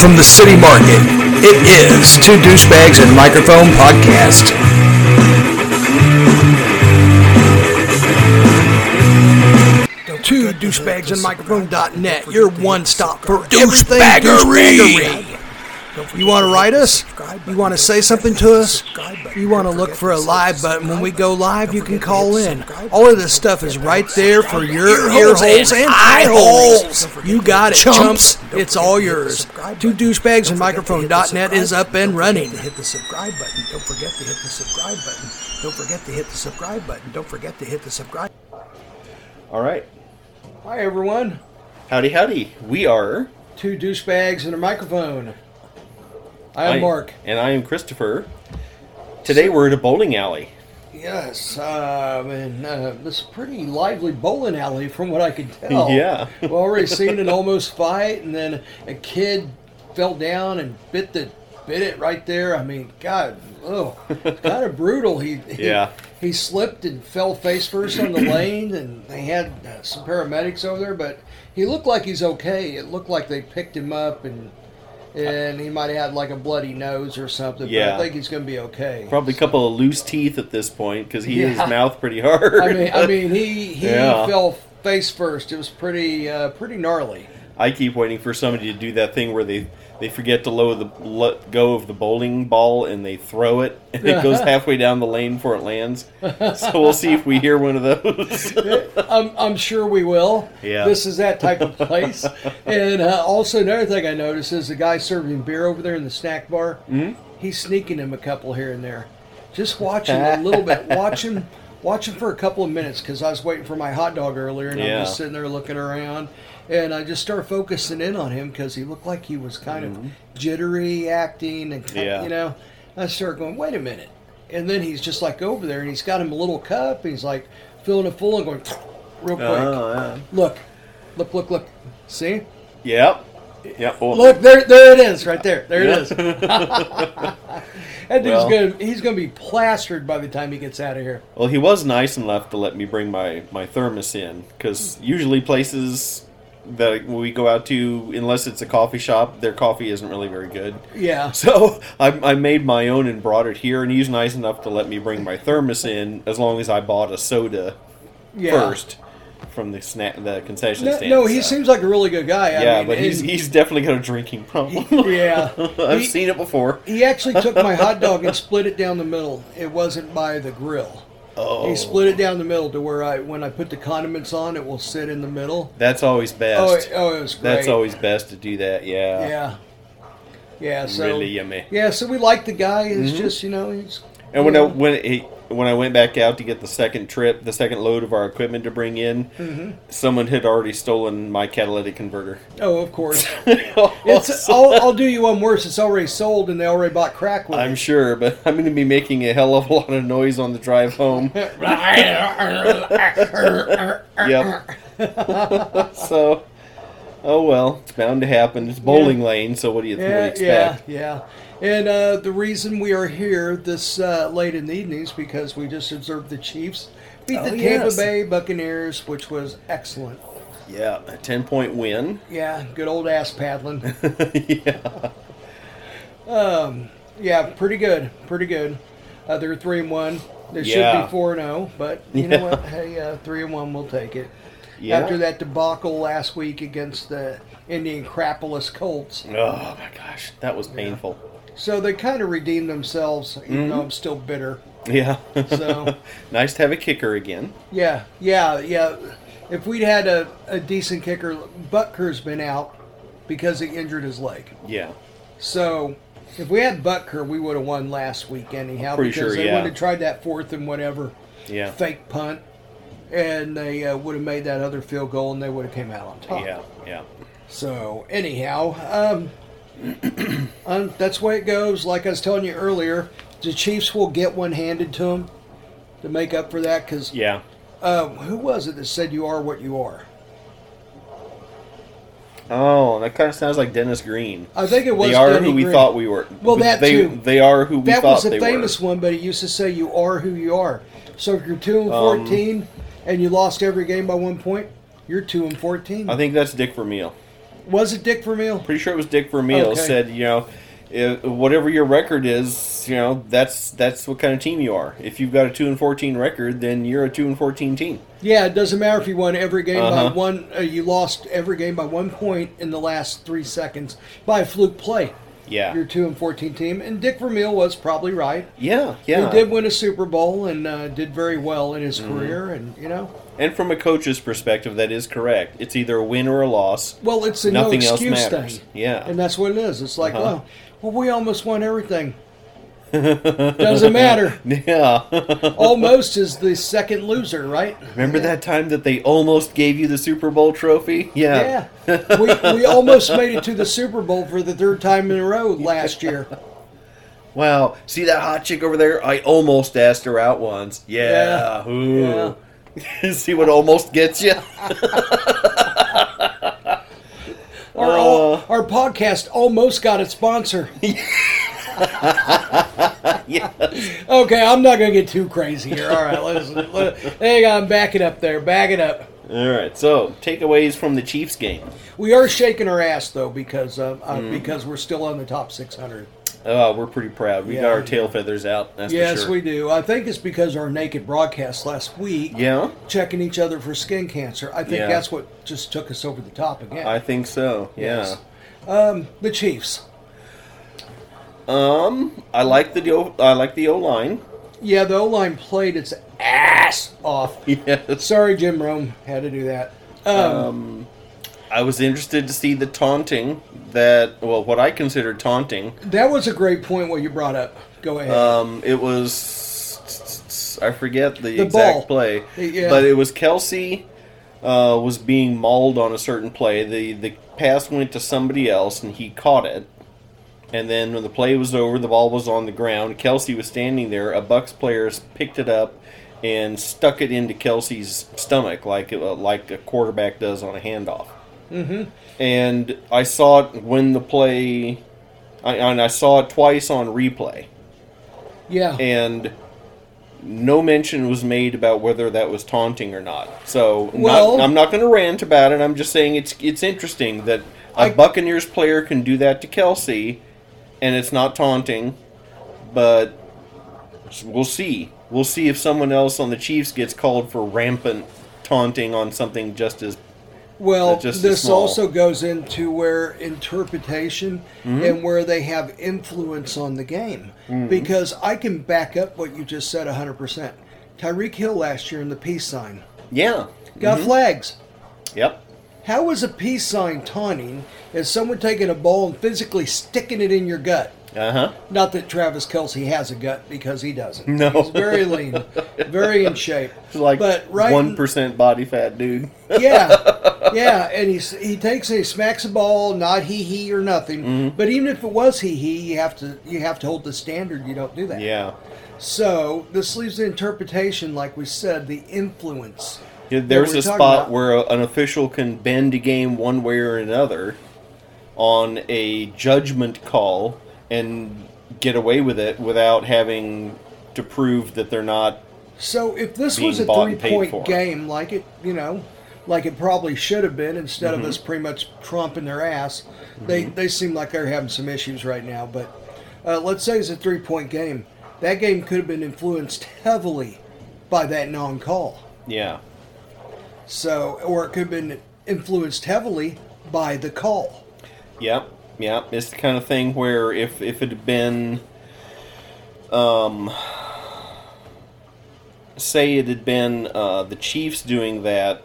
from the city market, it is Two Douchebags and Microphone Podcast. Two douchebags and microphone.net, your one stop for everything douchebaggery. You want to write us? You want to say something to us? You want to look for a live button when we go live? You can call in. All of this stuff is right there for your ear holes and eye holes. You got it, chumps. It's all yours. Two douchebags and microphone.net is up and running. Hit the subscribe button. Don't forget to hit the subscribe button. Don't forget to hit the subscribe button. Don't forget to hit the subscribe. Button. All right. Hi, everyone. Howdy, howdy. We are. Two douchebags and a microphone. I'm I- Mark. And I am Christopher. Today we're at a bowling alley. Yes, uh, and uh, this is a pretty lively bowling alley from what I could tell. Yeah. We've already seen an almost fight, and then a kid fell down and bit the bit it right there. I mean, God, oh, kind of brutal. He, he Yeah. he slipped and fell face first on the lane, and they had uh, some paramedics over there, but he looked like he's okay. It looked like they picked him up and. And he might have had like a bloody nose or something, but Yeah. I think he's going to be okay. Probably a couple of loose teeth at this point because he hit his mouth pretty hard. I mean, I mean, he he Yeah. fell face first. It was pretty uh, pretty gnarly. I keep waiting for somebody to do that thing where they they forget to lower the let go of the bowling ball and they throw it and it goes halfway down the lane before it lands. So we'll see if we hear one of those. I'm, I'm sure we will. Yeah. This is that type of place. and uh, also another thing I noticed is the guy serving beer over there in the snack bar. Mm-hmm. He's sneaking him a couple here and there. Just watch him a little bit. Watch him. Watch him for a couple of minutes because I was waiting for my hot dog earlier and Yeah. I'm just sitting there looking around. And I just started focusing in on him because he looked like he was kind of jittery acting and Mm-hmm. Yeah. you know. I started going, wait a minute. And then he's just like over there and he's got him a little cup. And he's like filling it full and going real quick. Oh, yeah. Look, look, look, look. See? Yep. Yep. Look, there, there it is, right there. There it is. that dude's Well. gonna, he's gonna be plastered by the time he gets out of here. Well, he was nice enough to let me bring my, my thermos in because usually places that we go out to, unless it's a coffee shop, their coffee isn't really very good. Yeah. So I, I made my own and brought it here, and he's nice enough to let me bring my thermos in as long as I bought a soda Yeah. first from the snack the concession No, stand. no, he so. seems like a really good guy. I yeah, mean, but he's he's definitely got a drinking problem. yeah. I've He- seen it before. He actually took my hot dog and split it down the middle. It wasn't by the grill. Oh, He split it down the middle to where I, when I put the condiments on, it will sit in the middle. That's always Oh, best. it, oh, it was great. That's always best to do that. Yeah. Yeah. Yeah. So Really yummy. Yeah, so we like the guy. It's Mm-hmm. just you know he's. And when I when he, when I went back out to get the second trip, the second load of our equipment to bring in, Mm-hmm. someone had already stolen my catalytic converter. Oh, of course. It's. I'll, I'll do you one worse. It's already sold, and they already bought crack with I'm it. sure, but I'm going to be making a hell of a lot of noise on the drive home. yep. so, oh well, it's bound to happen. It's bowling lane, so what do you, what do you Yeah, yeah, expect? yeah. And uh, the reason we are here this uh, late in the evening is because we just observed the Chiefs beat Oh, the Tampa yes. Bay Buccaneers, which was excellent. Yeah, a 10 point win. Yeah, good old ass paddling. yeah. Um, Yeah, pretty good, pretty good. Uh, they're three and one. They should be four and zero, but you know what? Hey, uh, three and one, we'll take it. Yeah. After that debacle last week against the Indianapolis Colts, Oh my gosh, that was painful. So they kind of redeemed themselves. Even Mm-hmm. though I'm still bitter. Yeah. So nice to have a kicker again. yeah, yeah, yeah. If we'd had a, a decent kicker, Butker's been out because he injured his leg. Yeah. So if we had Butker, we would have won last week anyhow because sure, they yeah. would have tried that fourth and whatever Yeah. fake punt, and they uh, would have made that other field goal, and they would have came out on top. Yeah. Yeah. So anyhow, um, um, that's the way it goes. Like I was telling you earlier, the Chiefs will get one handed to them to make up for that. Because Yeah. um, who was it that said you are what you are? Oh, that kind of sounds like Dennis Green. I think it was. They are Denny who we Green. thought we were. Well, that they, too. They are who we That thought was a famous were. one, but it used to say you are who you are. So if you're two and Um, fourteen and you lost every game by one point, you're two and fourteen. I think that's Dick Vermeil. Was it Dick Vermeil? Pretty sure it was Dick Vermeil Okay. said, you know, if, whatever your record is, you know, that's that's what kind of team you are. If you've got a two and fourteen record, then you're a two and fourteen team. Yeah, it doesn't matter if you won every game by Uh-huh. one. Uh, you lost every game by one point in the last three seconds by a fluke play. Yeah, Your two and fourteen team, and Dick Vermeil was probably right. yeah, yeah. He did win a Super Bowl and uh, did very well in his Mm-hmm. career, and you know, And from a coach's perspective, that is correct. It's either a win or a loss. well, it's a Nothing no excuse thing. Yeah. and that's what it is. It's like, Uh-huh. oh, well, we almost won everything. Doesn't matter. Yeah. Almost is the second loser, right? Remember that time that they almost gave you the Super Bowl trophy? Yeah. Yeah, we, we almost made it to the Super Bowl for the third time in a row last year. Wow. See that hot chick over there? I almost asked her out once. Yeah. Yeah. Ooh. See what almost gets you? Our, Uh. our podcast almost got a sponsor. yeah. Okay, I'm not gonna get too crazy here. All right, listen. let- Hang on, back it up there. Back it up. All right. So, takeaways from the Chiefs game. We are shaking our ass though because uh, uh, Mm-hmm. because we're still on the top 600. Oh, we're pretty proud. We Yeah. got our tail feathers out. That's yes, for sure. we do. I think it's because our naked broadcast last week, Yeah, checking each other for skin cancer. I think Yeah. that's what just took us over the top again. I think so. Yeah. Yes. um, the Chiefs. Um, I like the O. I like the O line. Yeah, the O line played its ass off. Yes. Sorry, Jim Rome had to do that. Um, Um, I was interested to see the taunting that, well, what I consider taunting. that was a great point. What you brought up. Go ahead. Um, it was, I forget the, The exact ball. play, Yeah. but it was Kelce uh, was being mauled on a certain play. The the pass went to somebody else, and he caught it. And then when the play was over, the ball was on the ground. Kelce was standing there. A Bucks player picked it up and stuck it into Kelce's stomach, like uh, like a quarterback does on a handoff. Mm-hmm. And I saw it when the play, I, and I saw it twice on replay yeah. and no mention was made about whether that was taunting or not. So Well- not, I'm not going to rant about it. I'm just saying it's it's interesting that a I- Buccaneers player can do that to Kelce, and it's not taunting. But we'll see. We'll see if someone else on the Chiefs gets called for rampant taunting on something just as Well, this small. also goes into where interpretation Mm-hmm. and where they have influence on the game. Because I can back up what you just said 100%. Tyreek Hill last year in the peace sign yeah. got Mm-hmm. flags. Yep. How is a peace sign taunting as someone taking a ball and physically sticking it in your gut? Uh huh. Not that Travis Kelce has a gut because he doesn't. No. He's very lean, very in shape. Like but right one percent body fat dude. yeah, yeah, and he's he takes he smacks a ball, not he he or nothing. Mm-hmm. But even if it was he he, you have to you have to hold the standard. You don't do that. Yeah. So this leaves the interpretation, like we said, the influence. Yeah, there's a spot about. where a, an official can bend a game one way or another on a judgment call and get away with it without having to prove that they're not. So if this was a three-point game, like it, you know, like it probably should have been, instead Mm-hmm. of us pretty much trumping their ass, they they seem like they're having some issues right now. But uh, let's say it's a three point game. That game could have been influenced heavily by that non call. Yeah. So, or it could have been influenced heavily by the call. Yep. Yep. It's the kind of thing where if if it had been, um, say it had been uh, the Chiefs doing that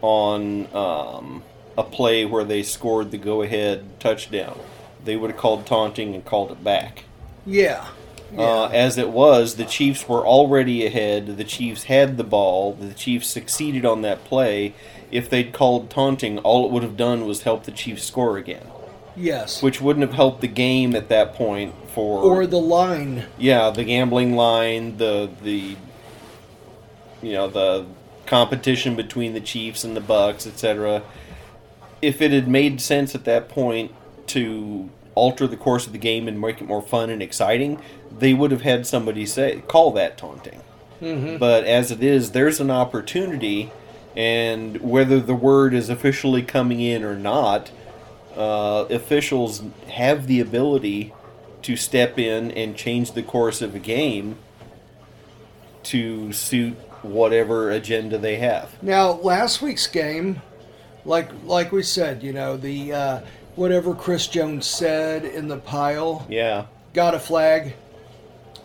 on um, a play where they scored the go-ahead touchdown, they would have called taunting and called it back. Yeah. Uh, as it was, the Chiefs were already ahead. The Chiefs had the ball. The Chiefs succeeded on that play. If they'd called taunting, all it would have done was help the Chiefs score again, yes. which wouldn't have helped the game at that point. For or the line. yeah, the gambling line, the the you know the competition between the Chiefs and the Bucks, etc. If it had made sense at that point to alter the course of the game and make it more fun and exciting, they would have had somebody say call that taunting. Mm-hmm. But as it is, there's an opportunity, and whether the word is officially coming in or not, uh, officials have the ability to step in and change the course of a game to suit whatever agenda they have. Now, last week's game, like like we said, you know the uh, whatever Chris Jones said in the pile Yeah. got a flag.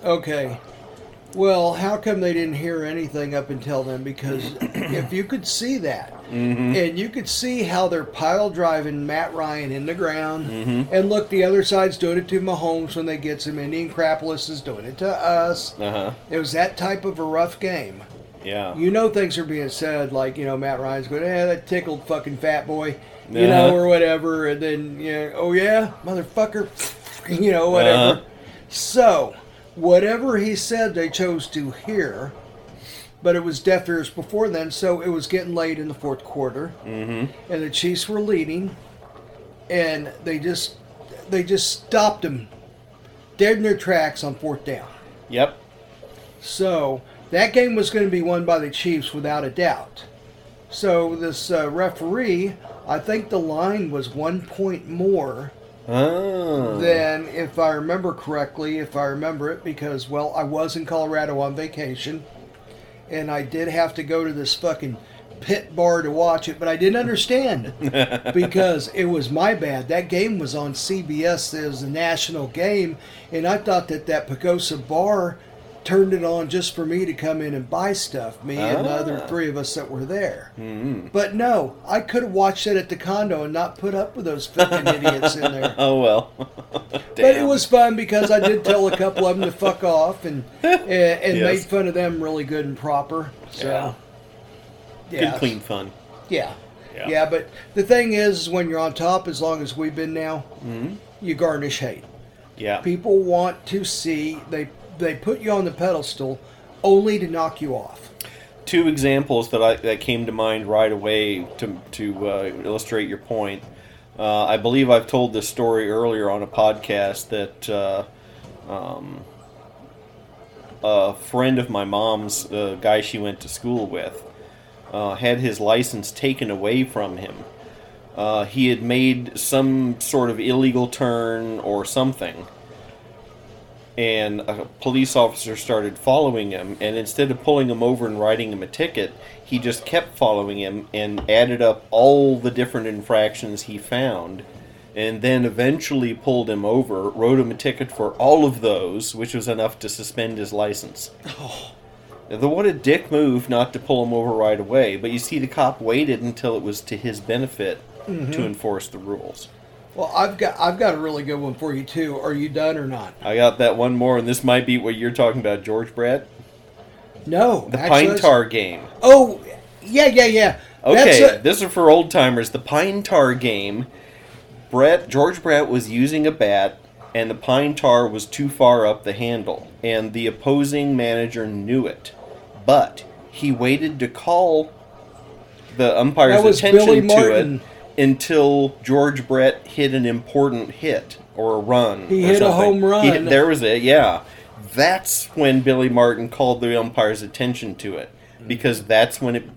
Okay. Well, how come they didn't hear anything up until then? Because if you could see that, and you could see how they're pile driving Matt Ryan in the ground, and look, the other side's doing it to Mahomes when they get some Indian Indianapolis is doing it to us. Uh huh. It was that type of a rough game. Yeah. You know things are being said, like, you know, Matt Ryan's going, eh, that tickled fucking fat boy, you Uh-huh. know, or whatever. And then, you know, oh, yeah, motherfucker, you know, whatever. Uh-huh. So, whatever he said, they chose to hear. But it was deaf ears before then, so it was getting late in the fourth quarter. Mm-hmm. And the Chiefs were leading. And they just, they just stopped them dead in their tracks on fourth down. Yep. So that game was going to be won by the Chiefs without a doubt. So this uh, referee, I think the line was one point more Oh. than, if I remember correctly, if I remember it, because well, I was in Colorado on vacation, and I did have to go to this fucking pit bar to watch it, but I didn't understand because it was my bad. That game was on CBS. It was a national game, and I thought that that Pagosa bar turned it on just for me to come in and buy stuff. Me and the other Ah. three of us that were there. But no, I could have watched it at the condo and not put up with those fucking idiots in there. Oh well. But it was fun because I did tell a couple of them to fuck off and and, and Yes. made fun of them really good and proper. So, good, clean fun. Yeah. Yeah. yeah. but the thing is, when you're on top, as long as we've been now, Mm-hmm. you garnish hate. Yeah. People want to see they they put you on the pedestal only to knock you off. Two examples that I that came to mind right away to to uh, illustrate your point. Uh, I believe I've told this story earlier on a podcast that uh, um, a friend of my mom's, the guy she went to school with, uh, had his license taken away from him. Uh, he had made some sort of illegal turn or something, and a police officer started following him. And instead of pulling him over and writing him a ticket, he just kept following him and added up all the different infractions he found. And then eventually pulled him over, wrote him a ticket for all of those, which was enough to suspend his license. Oh. The what a dick move not to pull him over right away, but you see the cop waited until it was to his benefit mm-hmm. to enforce the rules. Well, I've got I've got a really good one for you too. Are you done or not? I got that one more, and this might be what you're talking about, George Brett. No, The actually, Pine Tar game. Oh, yeah, yeah, yeah. Okay, a- this is for old timers. The Pine Tar game. Brett George Brett was using a bat, and the pine tar was too far up the handle, and the opposing manager knew it, but he waited to call the umpire's attention to it until George Brett hit an important hit or a run. He hit a home run. hit- there was it, yeah. That's when Billy Martin called the umpire's attention to it because that's when it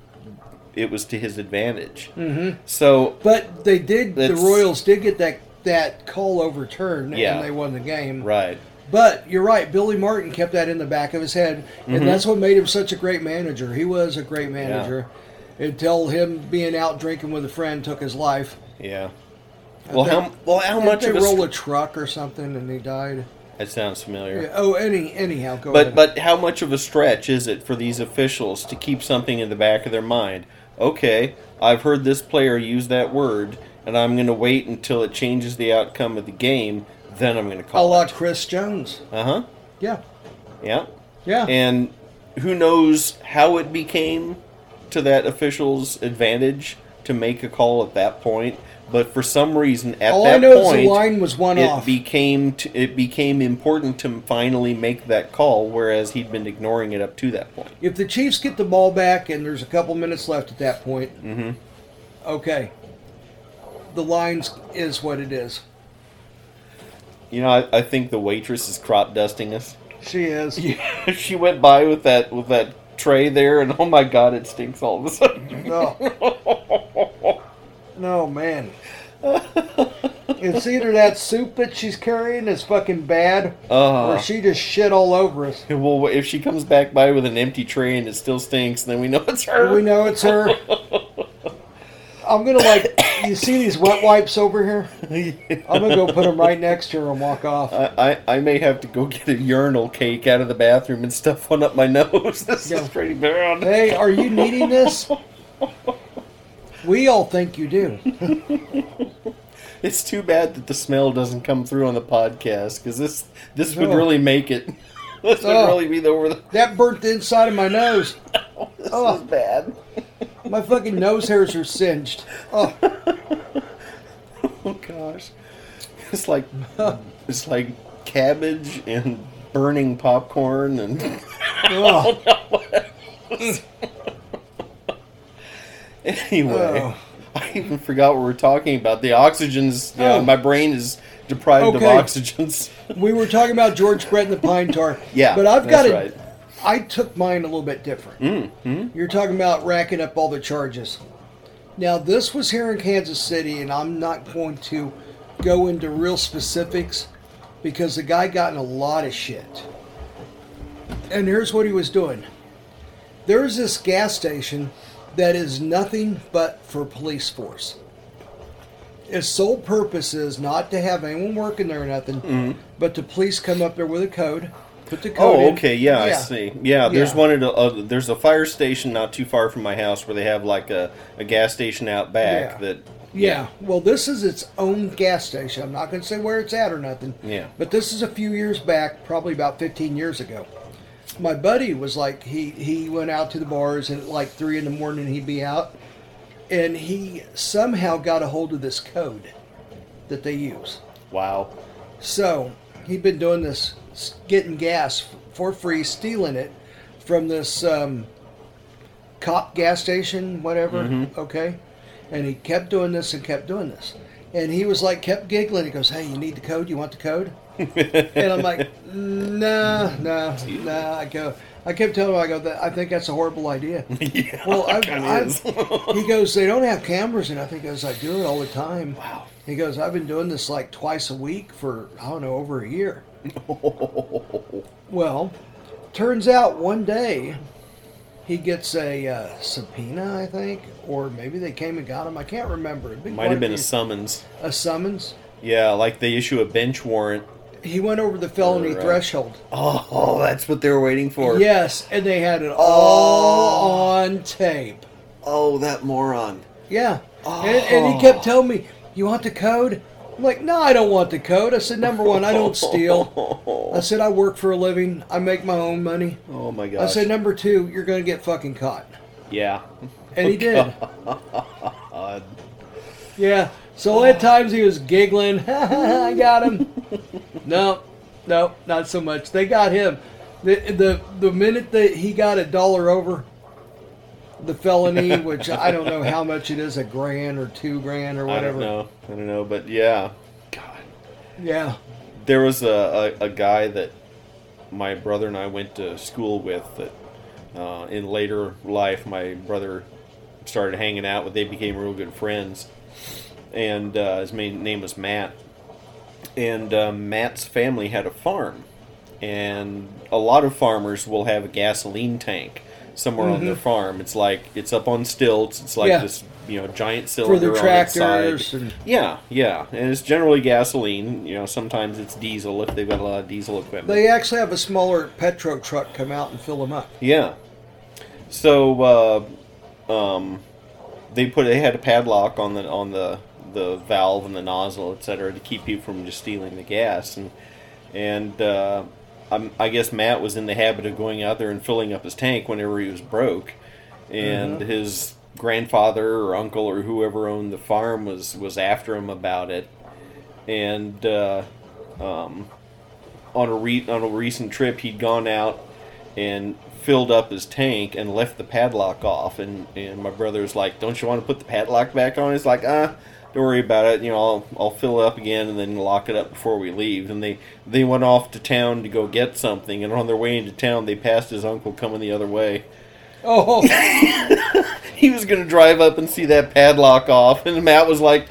it was to his advantage. Mm-hmm. So But they did. The Royals did get that that call overturned, Yeah. and they won the game. right, But you're right. Billy Martin kept that in the back of his head, Mm-hmm. and that's what made him such a great manager. He was a great manager until him being out drinking with a friend took his life. yeah. Well, how well how much they of a roll a truck or something, and he died? that sounds familiar. Yeah, oh, any anyhow, go But ahead. but how much of a stretch is it for these officials to keep something in the back of their mind? Okay, I've heard this player use that word, and I'm going to wait until it changes the outcome of the game. Then I'm going to a call la it. Chris Jones. Uh huh. Yeah, Yeah. yeah. And who knows how it became to that official's advantage to make a call at that point? But for some reason, at All that I know point, is the line was one it off. became t- it became important to finally make that call, whereas he'd been ignoring it up to that point. if the Chiefs get the ball back and there's a couple minutes left at that point, Mm-hmm. okay, the lines is what it is. You know, I, I think the waitress is crop dusting us. She is. Yeah, she went by with that with that tray there, and oh my god, it stinks all of a sudden. No. no, man. It's either that soup that she's carrying is fucking bad, Uh, or she just shit all over us. well, if she comes back by with an empty tray and it still stinks, then we know it's her. We know it's her. I'm gonna like. You see these wet wipes over here? I'm gonna go put them right next to her and walk off. I, I, I may have to go get a urinal cake out of the bathroom and stuff one up my nose. This Yeah. is pretty bad. Hey, are you needing this? We all think you do. It's too bad that the smell doesn't come through on the podcast because this this would Oh. really make it. This would Oh. really be the over the. That burnt the inside of my nose. This Oh. is bad. My fucking nose hairs are singed. Oh, Oh gosh, it's like it's like cabbage and burning popcorn and. oh, no. Anyway, Oh. I even forgot what we were talking about. The oxygen's. Oh. my brain is deprived Okay. of oxygens. we were talking about George Brett and the Pine Tar. Yeah, but I've got that's it. right. I took mine a little bit different. Mm, You're talking about racking up all the charges. Now, this was here in Kansas City, and I'm not going to go into real specifics because the guy got in a lot of shit. And here's what he was doing there's this gas station that is nothing but for police force. Its sole purpose is not to have anyone working there or nothing, but the police come up there with a code, put the code Mm-hmm. Oh, in. okay, yeah, I see. Yeah, there's Yeah. one at a, uh, there's a fire station not too far from my house where they have like a, a gas station out back Yeah. that. Yeah, well, this is its own gas station. I'm not going to say where it's at or nothing. Yeah. But this is a few years back, probably about 15 years ago. My buddy was like, he, he went out to the bars and at like 3 in the morning he'd be out. And he somehow got a hold of this code that they use. Wow. So he'd been doing this, s- getting gas for free, stealing it from this um, cop gas station, whatever. Okay, and he kept doing this and kept doing this, and he was like, kept giggling. He goes, "Hey, you need the code? You want the code?" and I'm like, "Nah, nah, nah." I go. I kept telling him, I go, that, I think that's a horrible idea. yeah, Well, I've, I've, he goes, they don't have cameras, and I think goes, I do it all the time. Wow. He goes, I've been doing this like twice a week for I don't know over a year. Well, turns out one day he gets a uh, subpoena, I think, or maybe they came and got him. I can't remember. It'd Might have been a summons. a summons. Yeah, like they issue a bench warrant. He went over the felony Right. threshold. Oh, that's what they were waiting for. Yes, and they had it all on tape. Oh, that moron. Yeah. And, and he kept telling me, You want the code? I'm like, No, I don't want the code. I said, Number one, I don't steal. I said, I work for a living. I make my own money. Oh my god. I said, Number two, you're to get fucking caught. yeah. And he did. God. Yeah. So at times he was giggling. I got him. no, no, not so much. They got him. The, the, the minute that he got a dollar over the felony, which I don't know how much it is, a grand or two grand or whatever. I don't know. I don't know, but yeah. God. Yeah. There was a, a, a guy that my brother and I went to school with that uh, in later life my brother started hanging out with. They became real good friends. And uh, his main name was Matt. And uh, Matt's family had a farm. And a lot of farmers will have a gasoline tank somewhere on their farm. It's like, it's up on stilts. It's like Mm-hmm. Yeah. this, you know, giant For cylinder the on its tractors. side. And, Yeah, yeah, and it's generally gasoline. You know, sometimes it's diesel if they've got a lot of diesel equipment. they actually have a smaller Petro truck come out and fill them up. yeah. So, uh, um, they put they had a padlock on the on the the valve and the nozzle, etc., to keep people from just stealing the gas. And and uh, I'm, I guess Matt was in the habit of going out there and filling up his tank whenever he was broke, and his grandfather or uncle or whoever owned the farm was was after him about it, and uh, um, on a re- on a recent trip he'd gone out and filled up his tank and left the padlock off. And and my brother's like don't you want to put the padlock back on? He's like ah don't worry about it you know I'll, I'll fill it up again and then lock it up before we leave and they they went off to town to go get something and on their way into town they passed his uncle coming the other way Oh, he was going to drive up and see that padlock off and matt was like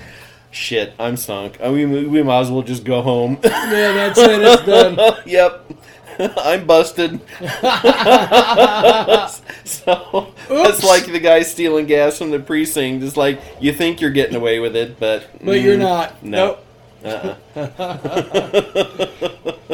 shit, I'm sunk. I mean, we, we might as well just go home. Yeah, that's it. It's done. yep. I'm busted. so Oops. like the guy stealing gas from the precinct. It's like you think you're getting away with it, but But you're mm, not. No. Nope. Uh-uh.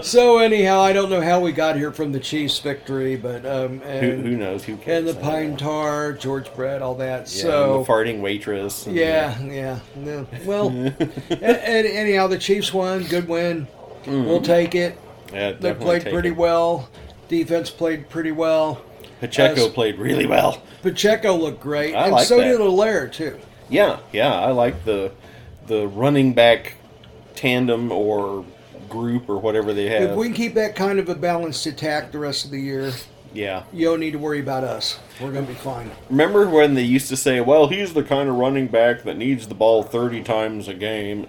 So anyhow, I don't know how we got here from the Chiefs' victory, but um, Who, and, who knows? Who cares? and the pine tar, George Brett, all that. Yeah, so and the farting waitress. yeah, yeah, yeah. Well, and, and anyhow, the Chiefs won. Good win. We'll take it. Yeah. They played pretty it. well. Defense played pretty well. Pacheco As- played really well. Pacheco looked great, I and like so that. did Helaire too. Yeah, yeah, I like the the running back tandem or group or whatever they have. If we can keep that kind of a balanced attack the rest of the year, yeah. you don't need to worry about us. We're going to be fine. Remember when they used to say, "Well, he's the kind of running back that needs the ball 30 times a game."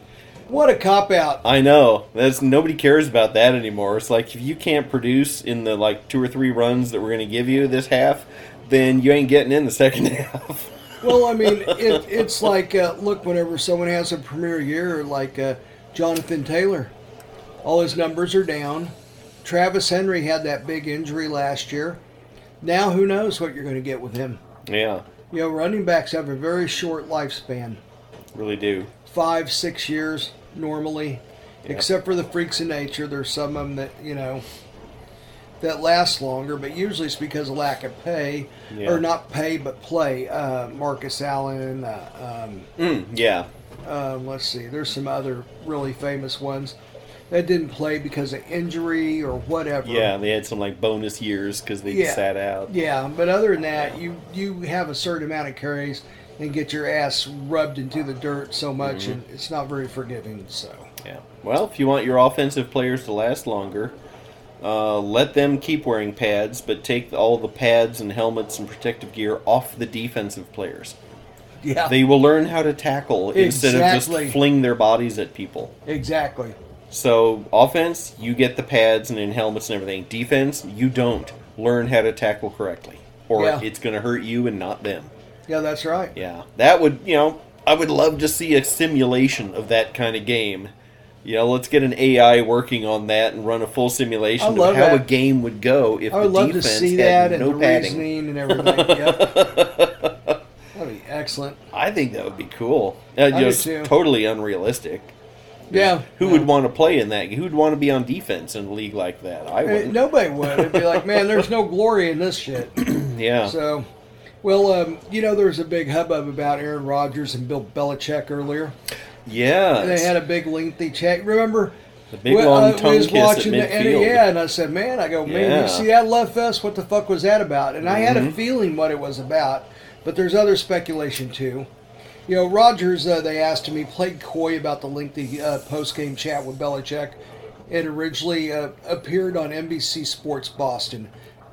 What a cop out. I know. That's nobody cares about that anymore. It's like if you can't produce in the like two or three runs that we're going to give you this half, then you ain't getting in the second half. Well, I mean, it, it's like, uh, look, whenever someone has a premier year, like uh, Jonathan Taylor, all his numbers are down. Travis Henry had that big injury last year. Now, who knows what you're going to get with him? yeah, You know, running backs have a very short lifespan really do. five, six years normally, except for the freaks of nature. There's some of them that, you know, that last longer, but usually it's because of lack of pay, Yeah. or not pay, but play. Uh, Marcus Allen, uh, um, Mm, yeah. um, let's see, there's some other really famous ones that didn't play because of injury or whatever. Yeah, they had some like bonus years because they Yeah. sat out. Yeah, but other than that, you you have a certain amount of carries and get your ass rubbed into the dirt so much, Mm-hmm. and it's not very forgiving. So Yeah. Well, if you want your offensive players to last longer, uh, let them keep wearing pads, but take all the pads and helmets and protective gear off the defensive players. yeah, They will learn how to tackle instead of just fling their bodies at people. exactly. So, offense, you get the pads and in helmets and everything. Defense, you don't. Learn how to tackle correctly, or Yeah. it's going to hurt you and not them. Yeah, that's right. Yeah, that would you know I would love to see a simulation of that kind of game. You know, let's get an AI working on that and run a full simulation of how that. a game would go if I would the love to defense see had that and no the padding. reasoning and everything. yep. That'd be excellent. I think that would be cool. Uh, do just too. totally unrealistic. Yeah. Who yeah. would want to play in that? Who would want to be on defense in a league like that? I would. Nobody would. It'd be like, man, there's no glory in this shit. yeah. So, well, um, you know, there was a big hubbub about Aaron Rodgers and Bill Belichick earlier. yeah. They had a big lengthy chat. Remember? the big we- long uh, tongue was kiss at watching the midfield. yeah, and I said, man, I go, man, Yeah. you see that love fest? What the fuck was that about? And I had Mm-hmm. a feeling what it was about, but there's other speculation too. You know, Rodgers, uh, they asked him, he played coy about the lengthy uh, post game chat with Belichick. It originally uh, appeared on NBC Sports Boston.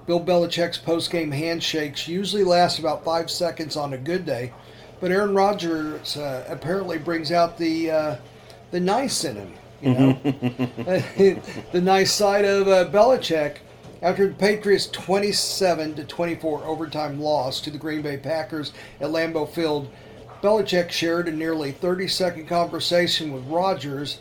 Bill Belichick's post game handshakes usually last about five seconds on a good day, but Aaron Rodgers uh, apparently brings out the uh, the nice in him. You know, the nice side of uh, Belichick. After the Patriots' 27 to 24 overtime loss to the Green Bay Packers at Lambeau Field, Belichick shared a nearly 30 second conversation with Rodgers,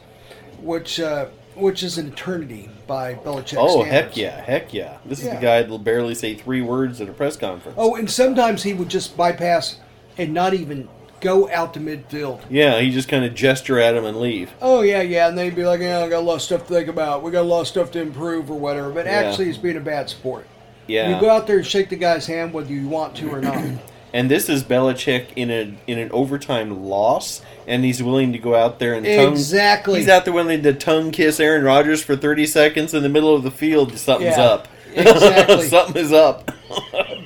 which uh, which is an eternity by Belichick Oh standards. heck yeah, heck yeah! This is the guy that'll barely say three words at a press conference. Oh, and sometimes he would just bypass and not even go out to midfield. Yeah, he just kind of gesture at him and leave. Oh yeah, yeah, and they'd be like, "Yeah, I got a lot of stuff to think about. We got a lot of stuff to improve or whatever." But Yeah. actually, he's being a bad sport. Yeah. You go out there and shake the guy's hand whether you want to or not. And this is Belichick in a in an overtime loss, and he's willing to go out there and tongue. Exactly. He's out there willing to tongue kiss Aaron Rodgers for thirty seconds in the middle of the field. Something's Yeah, up. exactly. Something is up.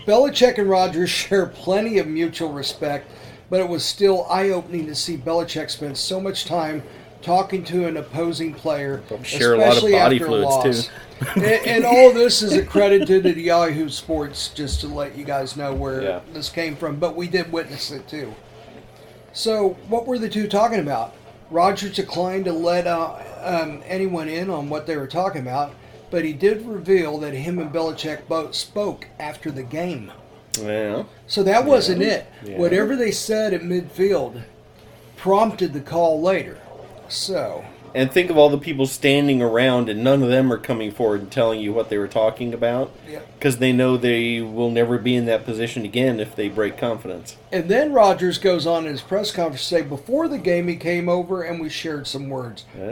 Belichick and Rodgers share plenty of mutual respect, but it was still eye-opening to see Belichick spend so much time talking to an opposing player, Share a lot of body after a fluids, loss. too. and, and all this is accredited to Yahoo Sports, just to let you guys know where Yeah. this came from. But we did witness it too. So, what were the two talking about? Rodgers declined to let uh, um, anyone in on what they were talking about, but he did reveal that him and Belichick both spoke after the game. Well, So that wasn't it. Yeah. Whatever they said at midfield prompted the call later. So, And think of all the people standing around, and none of them are coming forward and telling you what they were talking about, because they know they will never be in that position again if they break confidence. and then Rodgers goes on in his press conference to say, before the game, he came over and we shared some words. Uh,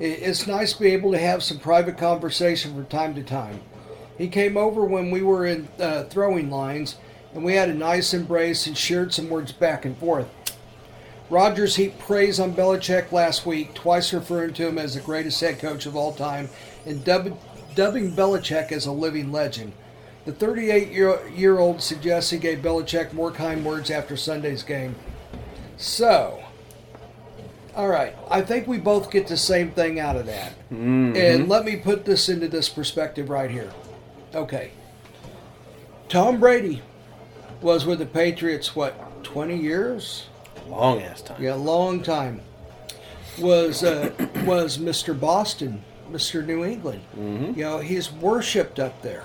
It- It's nice to be able to have some private conversation from time to time. He came over when we were in uh, throwing lines, and we had a nice embrace and shared some words back and forth. Rodgers heaped praise on Belichick last week, twice referring to him as the greatest head coach of all time, and dub- dubbing Belichick as a living legend. The 38 year, year old suggests he gave Belichick more kind words after Sunday's game. So, all right, I think we both get the same thing out of that. Mm-hmm. And let me put this into this perspective right here. Okay. Tom Brady was with the Patriots, what, 20 years? Long ass time. Yeah, long time. Was uh, was Mr. Boston, Mr. New England. You know, he's worshipped up there.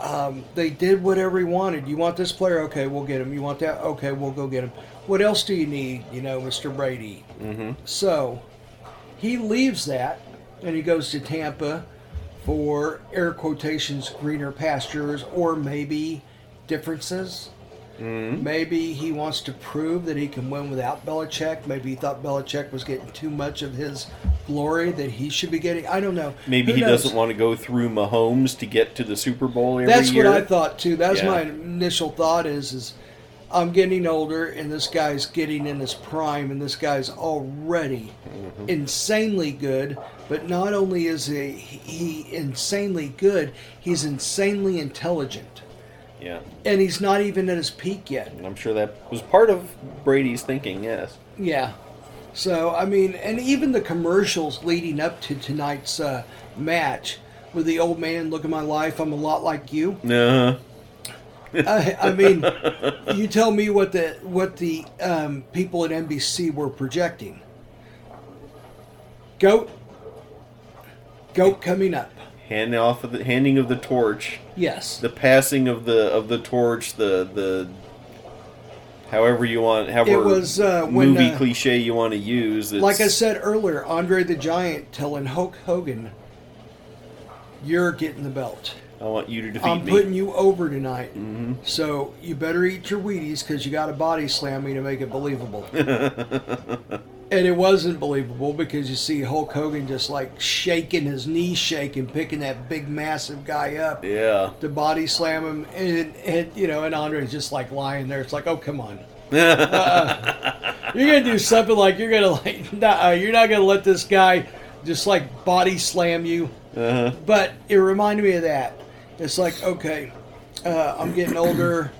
Um, they did whatever he wanted. You want this player? Okay, we'll get him. You want that? Okay, we'll go get him. What else do you need? You know, Mr. Brady. Mm-hmm. So he leaves that and he goes to Tampa for air quotations greener pastures or maybe differences. Maybe he wants to prove that he can win without Belichick. Maybe he thought Belichick was getting too much of his glory that he should be getting. I don't know. Maybe Who he knows? doesn't want to go through Mahomes to get to the Super Bowl every That's year. what I thought too. That's Yeah. my initial thought is is I'm getting older and this guy's getting in his prime and this guy's already Mm-hmm. insanely good. But not only is he, he insanely good, he's insanely intelligent. Yeah, And he's not even at his peak yet. and I'm sure that was part of Brady's thinking. Yes. Yeah. So I mean, and even the commercials leading up to tonight's uh, match with the old man, look at my life, I'm a lot like you. Uh, I, I mean, you tell me what the what the um, people at NBC were projecting. Goat, goat coming up. Hand off of the handing of the torch, Yes. the passing of the of the torch, the the however you want, however It was, uh, when, movie uh, cliche you want to use. Like I said earlier, Andre the Giant telling Hulk Hogan, "You're getting the belt. I want you to defeat me. I'm putting you over tonight. So you better eat your Wheaties because you got to body slam me to make it believable." and it wasn't believable because you see Hulk Hogan just like shaking his knees, shaking, picking that big massive guy up yeah. to body slam him, and, and you know, and Andre's just like lying there. It's like, oh come on. Uh-uh. You're gonna do something like you're gonna like nah, you're not gonna let this guy just like body slam you. Uh-huh. But it reminded me of that. It's like okay, uh, I'm getting older,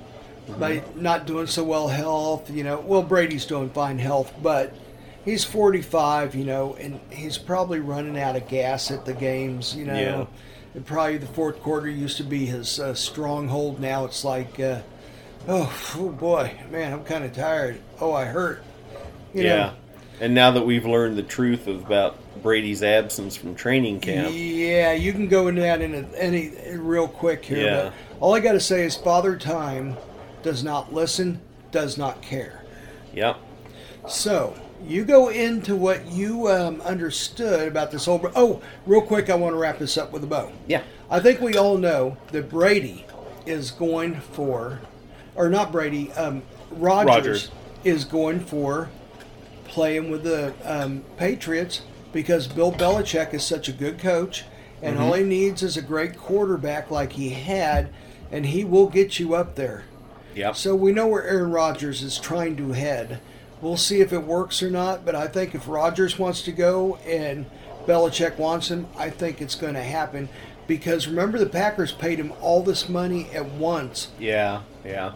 but not doing so well health. You know, well Brady's doing fine health, but he's 45. You know, and he's probably running out of gas at the games. You know, Yeah. and probably the fourth quarter used to be his uh, stronghold. Now it's like. Uh, Oh, oh boy, man, I'm kind of tired. Oh, I hurt. You yeah. know, And now that we've learned the truth about Brady's absence from training camp, Yeah, you can go into that in a, any real quick here. Yeah. But all I got to say is Father Time does not listen, does not care. yep. So you go into what you um, understood about this whole. Oh, real quick, I want to wrap this up with a bow. Yeah. I think we all know that Brady is going for, or not Brady, um, Rogers, Rodgers. is going for playing with the um, Patriots because Bill Belichick is such a good coach, and all he needs is a great quarterback like he had, and he will get you up there. Yep. So we know where Aaron Rodgers is trying to head. We'll see if it works or not, but I think if Rodgers wants to go and Belichick wants him, I think it's going to happen. Because remember, the Packers paid him all this money at once. yeah. Yeah.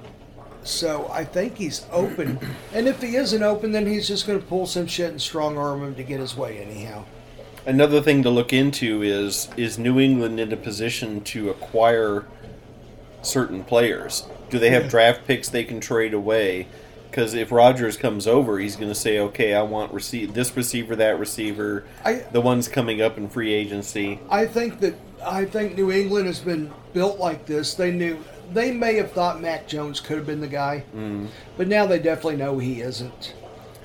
So I think he's open. and if he isn't open, then he's just going to pull some shit and strong arm him to get his way, anyhow. Another thing to look into is is New England in a position to acquire certain players? Do they have draft picks they can trade away? Because if Rodgers comes over, he's going to say, "Okay, I want receive this receiver, that receiver, I- the ones coming up in free agency." I think that I think New England has been built like this. They knew they may have thought Mac Jones could have been the guy, mm. but now they definitely know he isn't.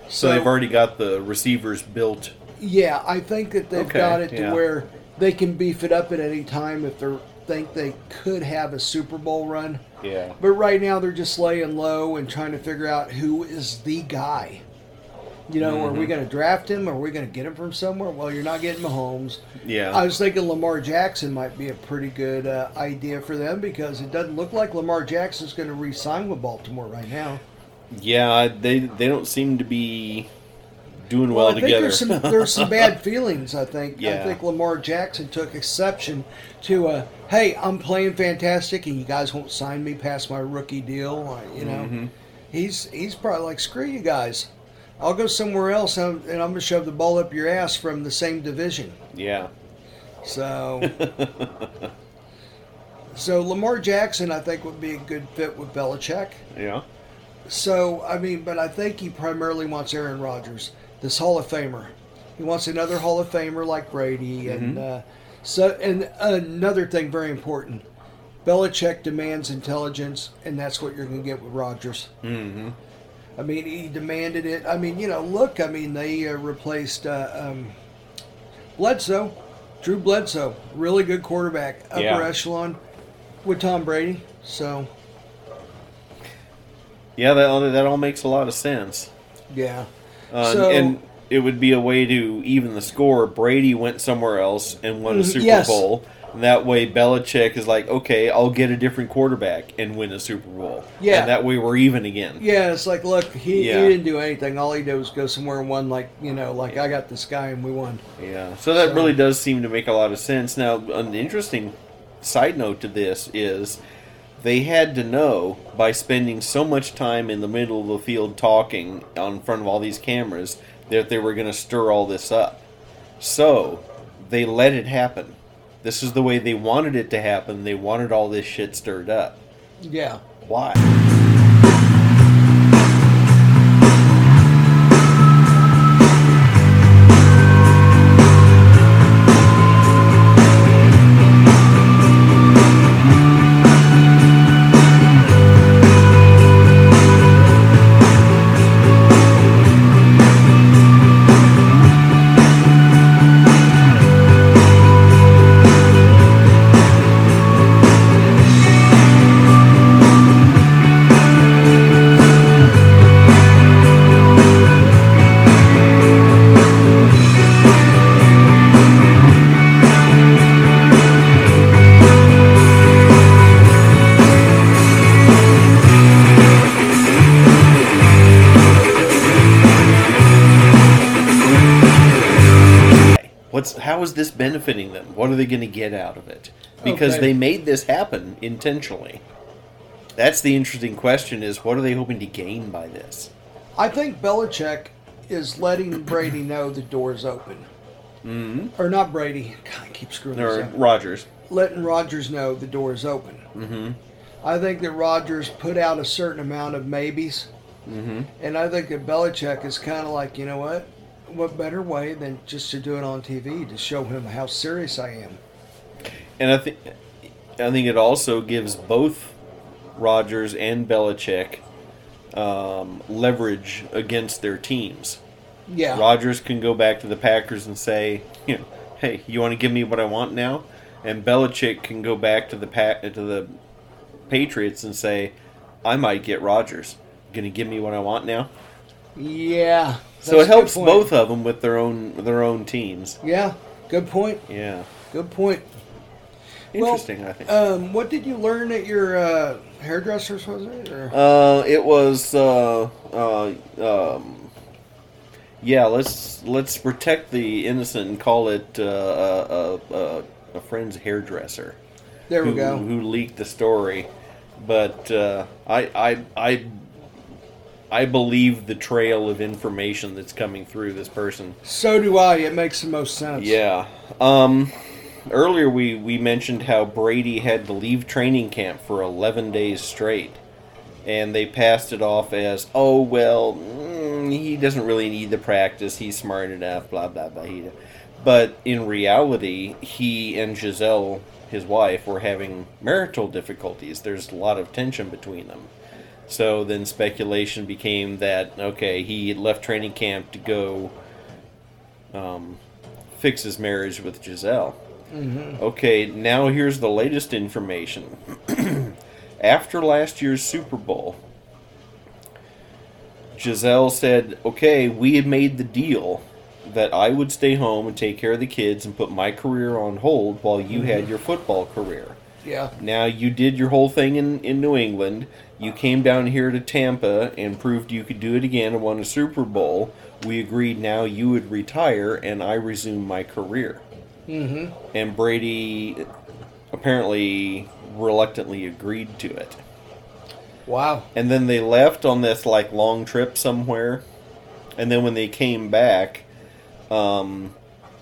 So, they've already got the receivers built. Yeah, I think that they've Okay, got it to yeah. where they can beef it up at any time if they think they could have a Super Bowl run. Yeah. But right now they're just laying low and trying to figure out who is the guy. You know, are Mm-hmm. we going to draft him? Are we going to get him from somewhere? Well, you're not getting Mahomes. Yeah. I was thinking Lamar Jackson might be a pretty good uh, idea for them because it doesn't look like Lamar Jackson's going to re-sign with Baltimore right now. Yeah, they they don't seem to be doing well, I think together. there's some there's some bad feelings. I think I think Lamar Jackson took exception to uh, hey, I'm playing fantastic, and you guys won't sign me past my rookie deal. uh, You know, Mm-hmm. he's he's probably like screw you guys. I'll go somewhere else, and and I'm gonna shove the ball up your ass from the same division. yeah. So, so Lamar Jackson, I think, would be a good fit with Belichick. Yeah. So, I mean, but I think he primarily wants Aaron Rodgers, this Hall of Famer. He wants another Hall of Famer like Brady, and uh, so and another thing very important. Belichick demands intelligence, and that's what you're going to get with Rodgers. Mm-hmm. I mean, he demanded it. I mean, you know, look. I mean, they uh, replaced uh, um, Bledsoe, Drew Bledsoe, really good quarterback, upper Yeah. echelon, with Tom Brady. So, Yeah, that all, that all makes a lot of sense. yeah. Uh, So- and it would be a way to even the score. Brady went somewhere else and won a Mhm, Super yes. Bowl. And that way, Belichick is like, okay, I'll get a different quarterback and win a Super Bowl. Yeah. And that way, we're even again. Yeah, it's like, look, he, Yeah. he didn't do anything. All he did was go somewhere and won, like, you know, like, I got this guy and we won. Yeah, so that So- really does seem to make a lot of sense. Now, an interesting side note to this is they had to know by spending so much time in the middle of the field talking on front of all these cameras that they were going to stir all this up. So they let it happen. This is the way they wanted it to happen. They wanted all this shit stirred up. Yeah. Why? Benefiting them? What are they going to get out of it? Because Okay. they made this happen intentionally. That's the interesting question: is what are they hoping to gain by this? I think Belichick is letting Brady know the door is open. Mm-hmm. Or not Brady. God, I keep screwing this up. Rodgers? Letting Rodgers know the door is open. Mm-hmm. I think that Rodgers put out a certain amount of maybes. Mm-hmm. And I think that Belichick is kind of like, you know what? What better way than just to do it on TV to show him how serious I am? And I think I think it also gives both Rodgers and Belichick um, leverage against their teams. Yeah. Rodgers can go back to the Packers and say, you know, hey, you want to give me what I want now? And Belichick can go back to the pa- to the Patriots and say, I might get Rodgers. Going to give me what I want now? Yeah. So it helps both of them with their own their own teams. Yeah. Good point. Yeah, Good point. Well, interesting. I think. Um, what did you learn at your uh, hairdressers? Was it? Or? Uh, it was uh, uh, um, yeah. Let's let's protect the innocent and call it uh, a, a, a friend's hairdresser. there we who, go. Who leaked the story? But uh, I I I I believe the trail of information that's coming through this person. So do I. It makes the most sense. Yeah. Um. Earlier we we mentioned how Brady had to leave training camp for 11 days straight, and they passed it off as, oh well, mm, he doesn't really need the practice. He's smart enough. Blah blah blah. But in reality, he and Gisele, his wife, were having marital difficulties. There's a lot of tension between them. So then speculation became that okay, he had left training camp to go um, fix his marriage with Gisele. Okay, now here's the latest information. After last year's Super Bowl, Gisele said, "Okay, we had made the deal that I would stay home and take care of the kids and put my career on hold while you had your football career." Yeah. Now you did your whole thing in, in New England. You came down here to Tampa and proved you could do it again and won a Super Bowl. We agreed now you would retire and I resume my career. Mm-hmm. And Brady apparently reluctantly agreed to it. Wow. And then they left on this like long trip somewhere. And then when they came back, um,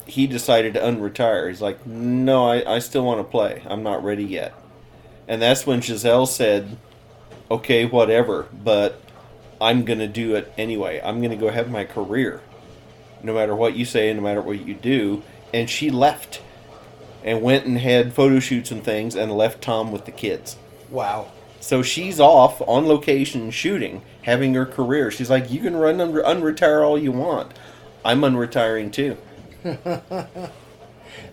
he decided to unretire. He's like, no, I, I still want to play. I'm not ready yet. And that's when Gisele said, okay, whatever, but I'm going to do it anyway. I'm going to go have my career. No matter what you say, no matter what you do. And she left and went and had photo shoots and things and left Tom with the kids. Wow. So she's off on location shooting, having her career. She's like, you can run unre- unretire all you want. I'm unretiring too.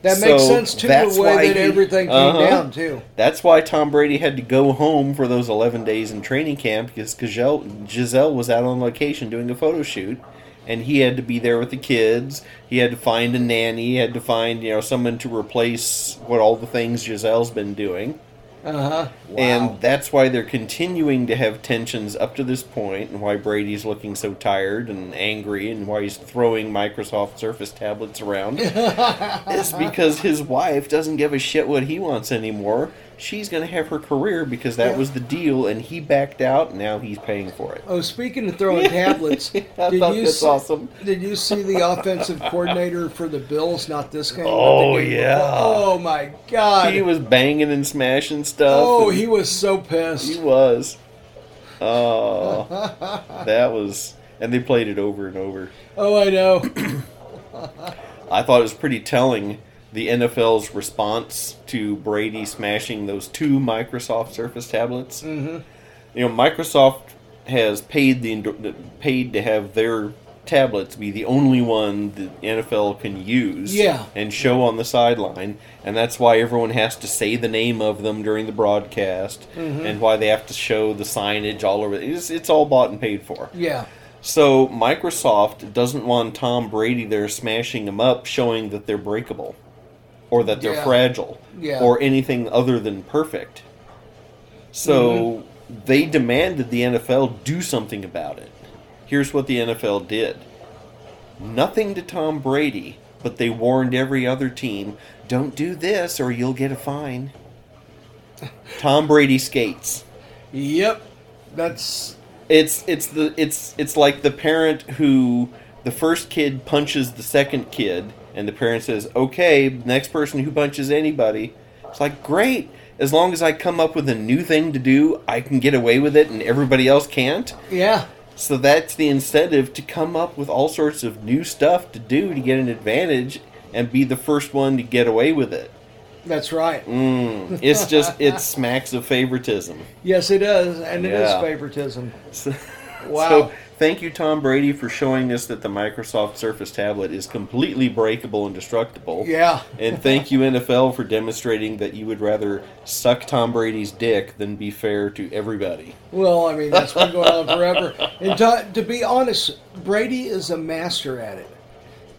That makes So sense too. that's The way that he- everything came Uh-huh. down too. That's why Tom Brady had to go home for those 11 days in training camp because Gisele, Gisele was out on location doing a photo shoot. And he had to be there with the kids. He had to find a nanny. He had to find, you know, someone to replace what all the things Gisele's been doing. Uh huh. Wow. And that's why they're continuing to have tensions up to this point, and why Brady's looking so tired and angry, and why he's throwing Microsoft Surface tablets around. it's because his wife doesn't give a shit what he wants anymore. She's going to have her career because that Yeah. was the deal, and he backed out, and now he's paying for it. oh, speaking of throwing tablets, I did thought you that's see, awesome. Did you see the offensive coordinator for the Bills? Not this game. Oh, game yeah. before? Oh my God. He was banging and smashing stuff. oh, he was so pissed. He was. Oh, that was, and they played it over and over. Oh, I know. I thought it was pretty telling the NFL's response to Brady smashing those two Microsoft Surface tablets. Mm-hmm. You know, Microsoft has paid the paid to have their tablets be the only one the NFL can use Yeah. and show on the sideline, and that's why everyone has to say the name of them during the broadcast, and why they have to show the signage all over. It's, it's all bought and paid for. Yeah. So Microsoft doesn't want Tom Brady there smashing them up, showing that they're breakable, or that they're Yeah. fragile, Yeah. or anything other than perfect. So Mm-hmm. they demanded the NFL do something about it. Here's what the NFL did: nothing to Tom Brady, but they warned every other team, "Don't do this, or you'll get a fine." Tom Brady skates. Yep. That's It's it's the it's it's like the parent who the first kid punches the second kid, and the parent says, "Okay, next person who punches anybody." It's like great, as long as I come up with a new thing to do, I can get away with it, and everybody else can't. yeah. So that's the incentive to come up with all sorts of new stuff to do to get an advantage and be the first one to get away with it. That's right. Mm, it's just it smacks of favoritism. Yes, it does, and it is Yeah. favoritism. So, Wow. so thank you, Tom Brady, for showing us that the Microsoft Surface tablet is completely breakable and destructible. Yeah. And thank you, NFL, for demonstrating that you would rather suck Tom Brady's dick than be fair to everybody. Well, I mean, that's been going on forever. And to, to be honest, Brady is a master at it.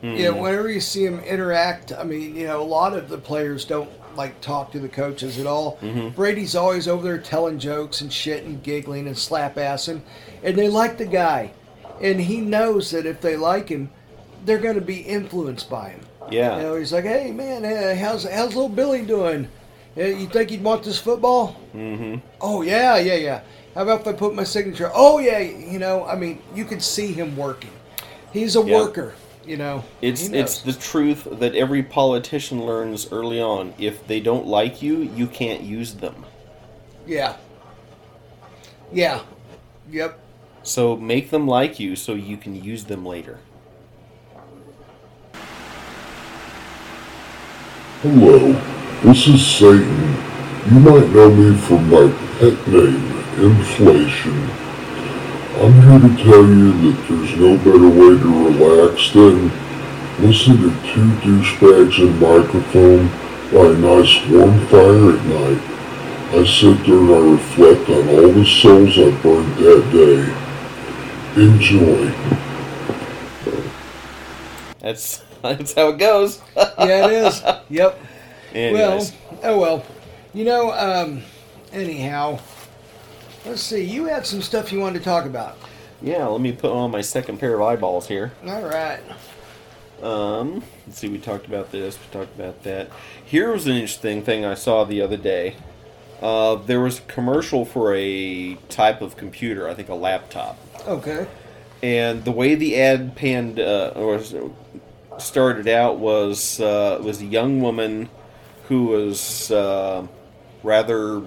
You know, hmm. whenever you see him interact, I mean, you know, a lot of the players don't like talk to the coaches at all. Mm-hmm. Brady's always over there telling jokes and shit and giggling and slap assing, and they like the guy, and he knows that if they like him, they're going to be influenced by him. Yeah. You know, he's like, "Hey, man, uh, how's how's little Billy doing? Uh, You think he'd want this football?" Mm-hmm. Oh yeah, yeah, yeah. How about if I put my signature? Oh yeah, you know, I mean, you can see him working. He's a Yeah. worker. You know, It's it's the truth that every politician learns early on. If they don't like you, you can't use them. yeah, yeah, yep. So make them like you so you can use them later. Hello, this is Satan. You might know me from my pet name, inflation. I'm here to tell you that there's no better way to relax than listen to two douchebags in microphone by a nice warm fire at night. I sit there and I reflect on all the souls I burned that day. Enjoy. That's that's how it goes. Yeah, it is. Yep. Anyways, Well, oh well. You know, um, anyhow, let's see. You had some stuff you wanted to talk about. yeah. Let me put on my second pair of eyeballs here. All right. Um, let's see. We talked about this. We talked about that. Here was an interesting thing I saw the other day. Uh, there was a commercial for a type of computer. I think a laptop. Okay. and the way the ad panned uh, or started out was uh, was a young woman who was uh, rather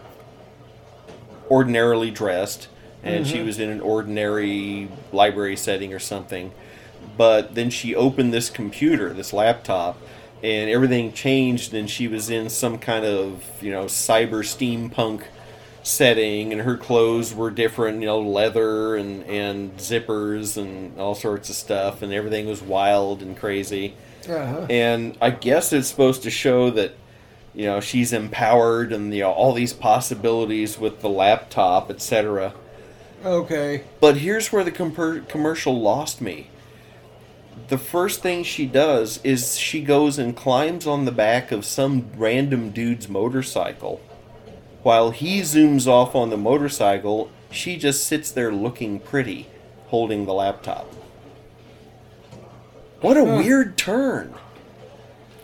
ordinarily dressed, and she was in an ordinary library setting or something. But then she opened this computer, this laptop, and everything changed, and she was in some kind of you know cyber steampunk setting and her clothes were different you know leather and and zippers and all sorts of stuff and everything was wild and crazy Uh-huh. and i guess it's supposed to show that you know she's empowered and you know all these possibilities with the laptop etc Okay. but here's where the comper- commercial lost me. The first thing she does is she goes and climbs on the back of some random dude's motorcycle. While he zooms off on the motorcycle, she just sits there looking pretty, holding the laptop. What a weird turn.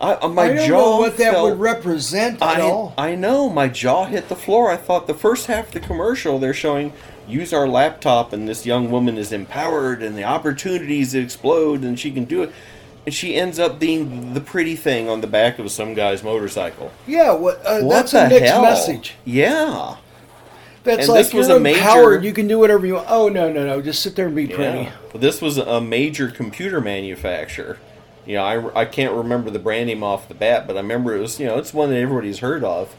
I, uh, my I don't jaw know what that felt- would represent at I, all. I know my jaw hit the floor. I thought the first half of the commercial they're showing use our laptop and this young woman is empowered and the opportunities explode and she can do it. And she ends up being the pretty thing on the back of some guy's motorcycle. yeah. What? Uh, What that's a mixed hell? message. Yeah. That's And like this was you're a major- empowered. You can do whatever you want. Oh no, no, no! Just sit there and be pretty. Yeah. But this was a major computer manufacturer. You know, I, I can't remember the brand name off the bat, but I remember it was, you know, it's one that everybody's heard of.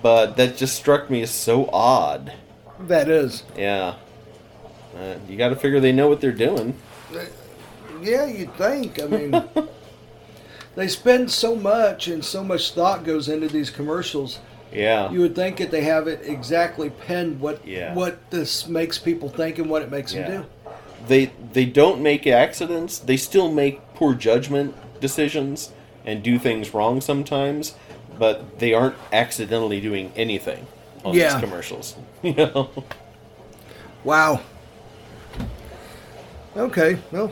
But that just struck me as so odd. That is. Yeah. Uh, you got to figure they know what they're doing. Yeah, you'd think. I mean, they spend so much and so much thought goes into these commercials. Yeah. You would think that they have it exactly penned what Yeah. what this makes people think and what it makes Yeah. them do. They they don't make accidents. They still make poor judgment decisions and do things wrong sometimes, but they aren't accidentally doing anything on Yeah. these commercials. You know. Wow. Okay, well.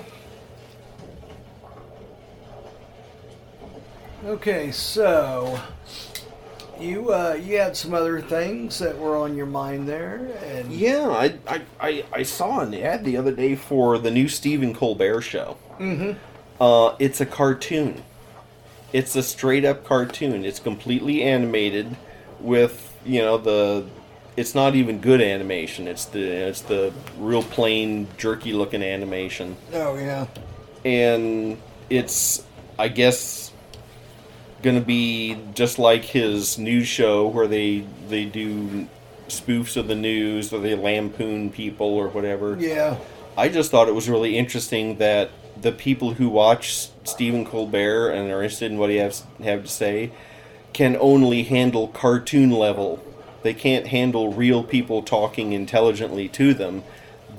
Okay, so you uh, you had some other things that were on your mind there, and Yeah, I, I, I, I saw an ad the other day for the new Stephen Colbert show. Mm-hmm. Uh, it's a cartoon. It's a straight up cartoon. It's completely animated with you know the. It's not even good animation. It's the it's the real plain jerky looking animation, oh yeah, and it's I guess gonna be just like his news show where they they do spoofs of the news or they lampoon people or whatever. yeah, I just thought it was really interesting that the people who watch Stephen Colbert and are interested in what he has have to say can only handle cartoon level. They can't handle real people talking intelligently to them.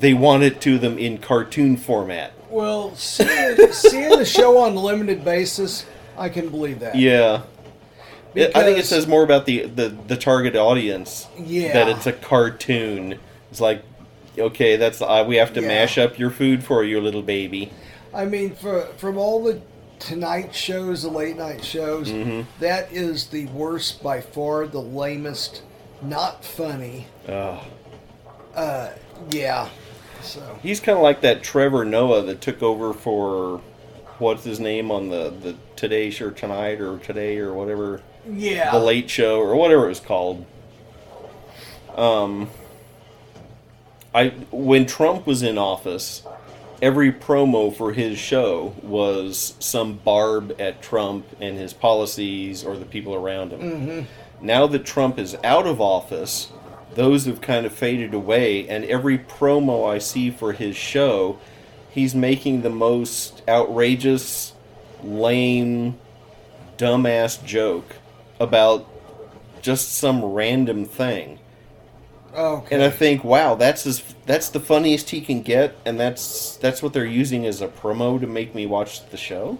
They want it to them in cartoon format. Well, seeing, seeing the show on a limited basis, I can believe that. Yeah. I think it says more about the, the, the target audience. Yeah. That it's a cartoon. It's like, okay, that's uh, we have to Yeah. mash up your food for you, little baby. I mean, for, from all the tonight shows, the late night shows, Mm-hmm. that is the worst by far, the lamest, not funny. Ugh. Yeah. So He's kind of like that Trevor Noah that took over for what's his name on the the Today Show tonight or today or whatever yeah, the Late Show or whatever it was called. Um, I when Trump was in office, every promo for his show was some barb at Trump and his policies or the people around him. Now that Trump is out of office, those have kind of faded away. And every promo I see for his show, he's making the most outrageous, lame, dumbass joke about just some random thing. Okay. And I think, wow, that's as that's the funniest he can get, and that's that's what they're using as a promo to make me watch the show.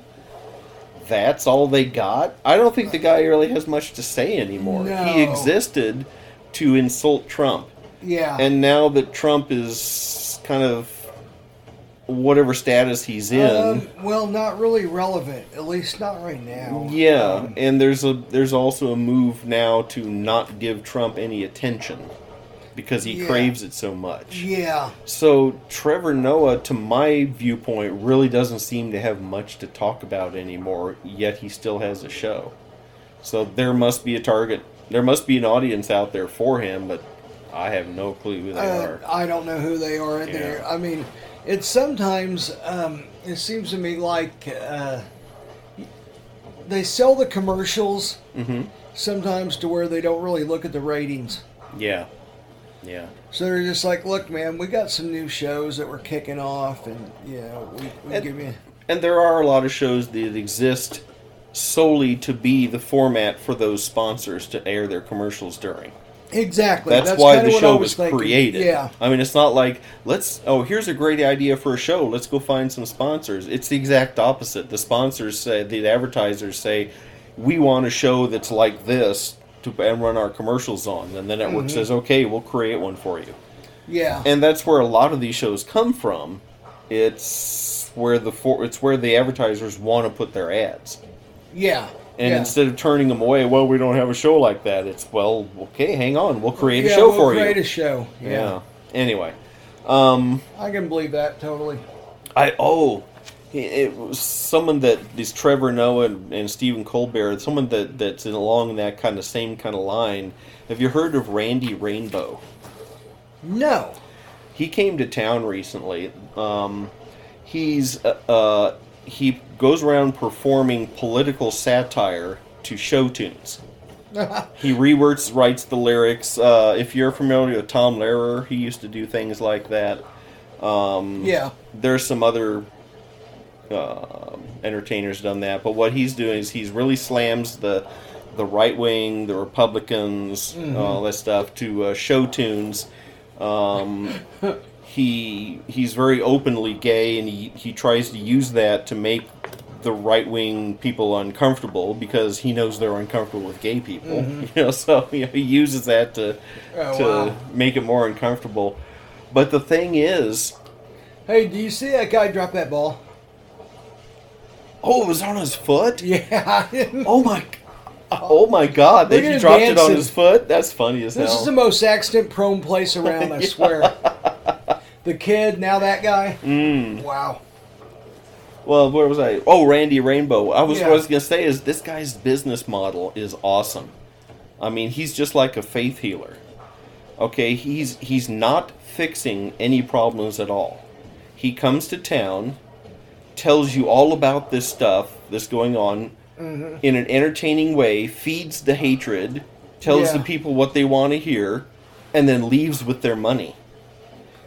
That's all they got. I don't think the guy really has much to say anymore. He existed to insult Trump, yeah. and now that Trump is kind of whatever status he's in, Um, well, not really relevant. At least not right now. yeah, Um, and there's a there's also a move now to not give Trump any attention because he Yeah. craves it so much. yeah. So Trevor Noah, to my viewpoint, really doesn't seem to have much to talk about anymore. Yet he still has a show. So there must be a target. There must be an audience out there for him, but I have no clue who they Uh, are. I don't know who they are Yeah. there. I mean, it's sometimes um, it seems to me like uh, they sell the commercials hmm sometimes to where they don't really look at the ratings. Yeah, yeah, So they're just like, look, man, we got some new shows that we're kicking off, and you know, we, we And- give you. and there are a lot of shows that exist solely to be the format for those sponsors to air their commercials during. Exactly. That's, why the show was thinking. created. Yeah. I mean, it's not like let's. Oh, here's a great idea for a show. Let's go find some sponsors. It's the exact opposite. The sponsors say, the advertisers say, we want a show that's like this to and run our commercials on. And the network Mm-hmm. says, okay, we'll create one for you. Yeah. And that's where a lot of these shows come from. It's where the for, it's where the advertisers want to put their ads. yeah. And yeah. instead of turning them away, well, we don't have a show like that. It's well, okay, hang on, we'll create a yeah, show we'll for create a show. Yeah. Yeah. Anyway, um, I can believe that totally. I oh, it, it was someone that that is Trevor Noah and, and Stephen Colbert. Someone that that's in along that kind of same kind of line. Have you heard of Randy Rainbow? No. He came to town recently. Um, he's uh, uh, he goes around performing political satire to show tunes. He reworks, writes the lyrics. Uh, if you're familiar with Tom Lehrer, he used to do things like that. Um, Yeah. there's some other uh, entertainers done that, but what he's doing is he's really slams the the right wing, the Republicans, all that stuff to uh, show tunes. Um, he he's very openly gay, and he he tries to use that to make the right wing people uncomfortable because he knows they're uncomfortable with gay people. Mm-hmm. You know, so you know, he uses that to Oh, to wow. make it more uncomfortable. But the thing is, Hey, do you see that guy drop that ball? oh, it was on his foot. Yeah. Oh my, oh my God! Look That at he him dropped it on his foot. That's funny as This hell. This is the most accident-prone place around. I swear. The kid, now that guy. Mm. Wow. Well, where was I? Oh, Randy Rainbow. I was Yeah. what I was gonna say is this guy's business model is awesome. I mean, he's just like a faith healer. Okay, he's he's not fixing any problems at all. He comes to town, tells you all about this stuff that's going on Mm-hmm. in an entertaining way, feeds the hatred, tells Yeah. the people what they want to hear, and then leaves with their money.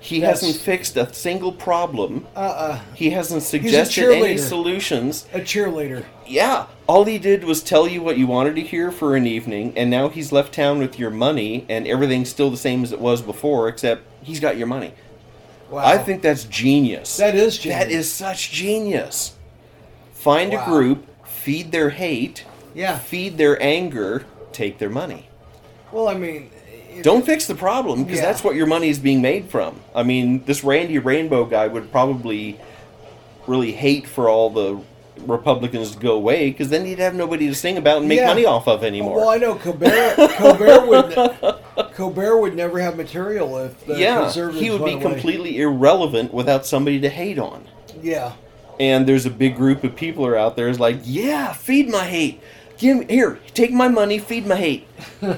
He That's- hasn't fixed a single problem. Uh-uh. He hasn't suggested any solutions. A cheerleader. Yeah, all he did was tell you what you wanted to hear for an evening, and now he's left town with your money, and everything's still the same as it was before, except he's got your money. Wow. I think that's genius. that is genius. that is such genius. Find Wow. a group, feed their hate, Yeah. feed their anger, take their money. Well, I mean, Don't fix the problem because Yeah. that's what your money is being made from. I mean, this Randy Rainbow guy would probably really hate for all the Republicans to go away because then he'd have nobody to sing about and make Yeah. money off of anymore. Well, I know Colbert. Colbert would. Colbert would never have material if the yeah, conservatives he would be away. completely irrelevant without somebody to hate on. Yeah. And there's a big group of people are out there is like, yeah, feed my hate. Give me here, take my money, feed my hate. and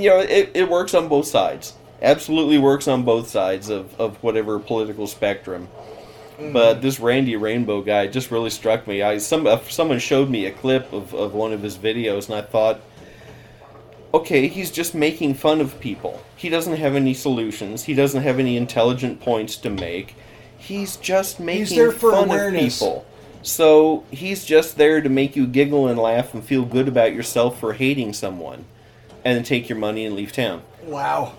you know, it, it works on both sides. Absolutely works on both sides of, of whatever political spectrum. But this Randy Rainbow guy just really struck me. I some uh, someone showed me a clip of, of one of his videos, and I thought, okay, he's just making fun of people. He doesn't have any solutions. He doesn't have any intelligent points to make. He's just making there for fun awareness. of people. So he's just there to make you giggle and laugh and feel good about yourself for hating someone, and then take your money and leave town. Wow.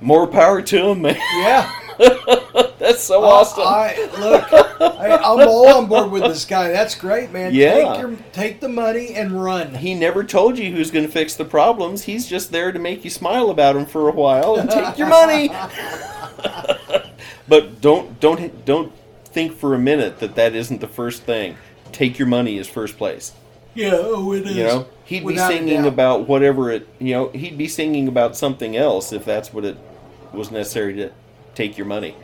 More power to him, man. Yeah. That's so awesome. I, look, I, I'm all on board with this guy. That's great, man. Yeah. Take, your, take the money and run. he never told you who's going to fix the problems. He's just there to make you smile about him for a while and take your money. but don't don't don't think for a minute that that isn't the first thing. Take your money is first place. Yeah, oh, it is. You know, he'd Without be singing about whatever it. You know, he'd be singing about something else if that's what it was necessary to take your money.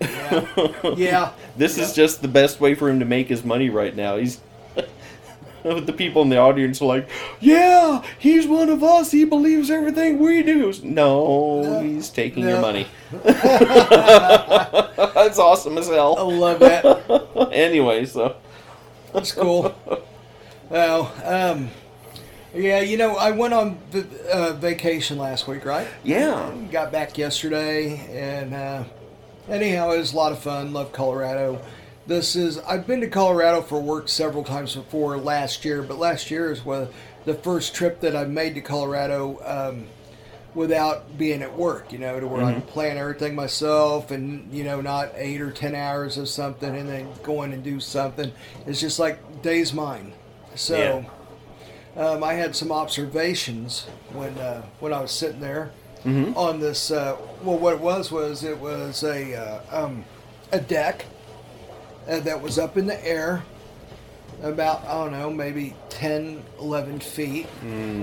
Yeah. yeah. This is just the best way for him to make his money right now. He's the people in the audience are like, "Yeah, he's one of us. He believes everything we do." No, he's taking your money. That's awesome as hell. I love that. Anyway, so That's cool. Well, um, yeah, you know, I went on uh, vacation last week, right? yeah, Got back yesterday, and uh, anyhow, it was a lot of fun. Love Colorado. This is I've been to Colorado for work several times before last year, but last year is one the first trip that I made to Colorado um, without being at work. You know, to where I can plan everything myself, and you know, not eight or ten hours of something, and then going and do something. It's just like days mine. So. Um, I had some observations when uh, when I was sitting there on this. Uh, well, what it was was it was a uh, um, a deck uh, that was up in the air, about I don't know, maybe 10, 11 feet,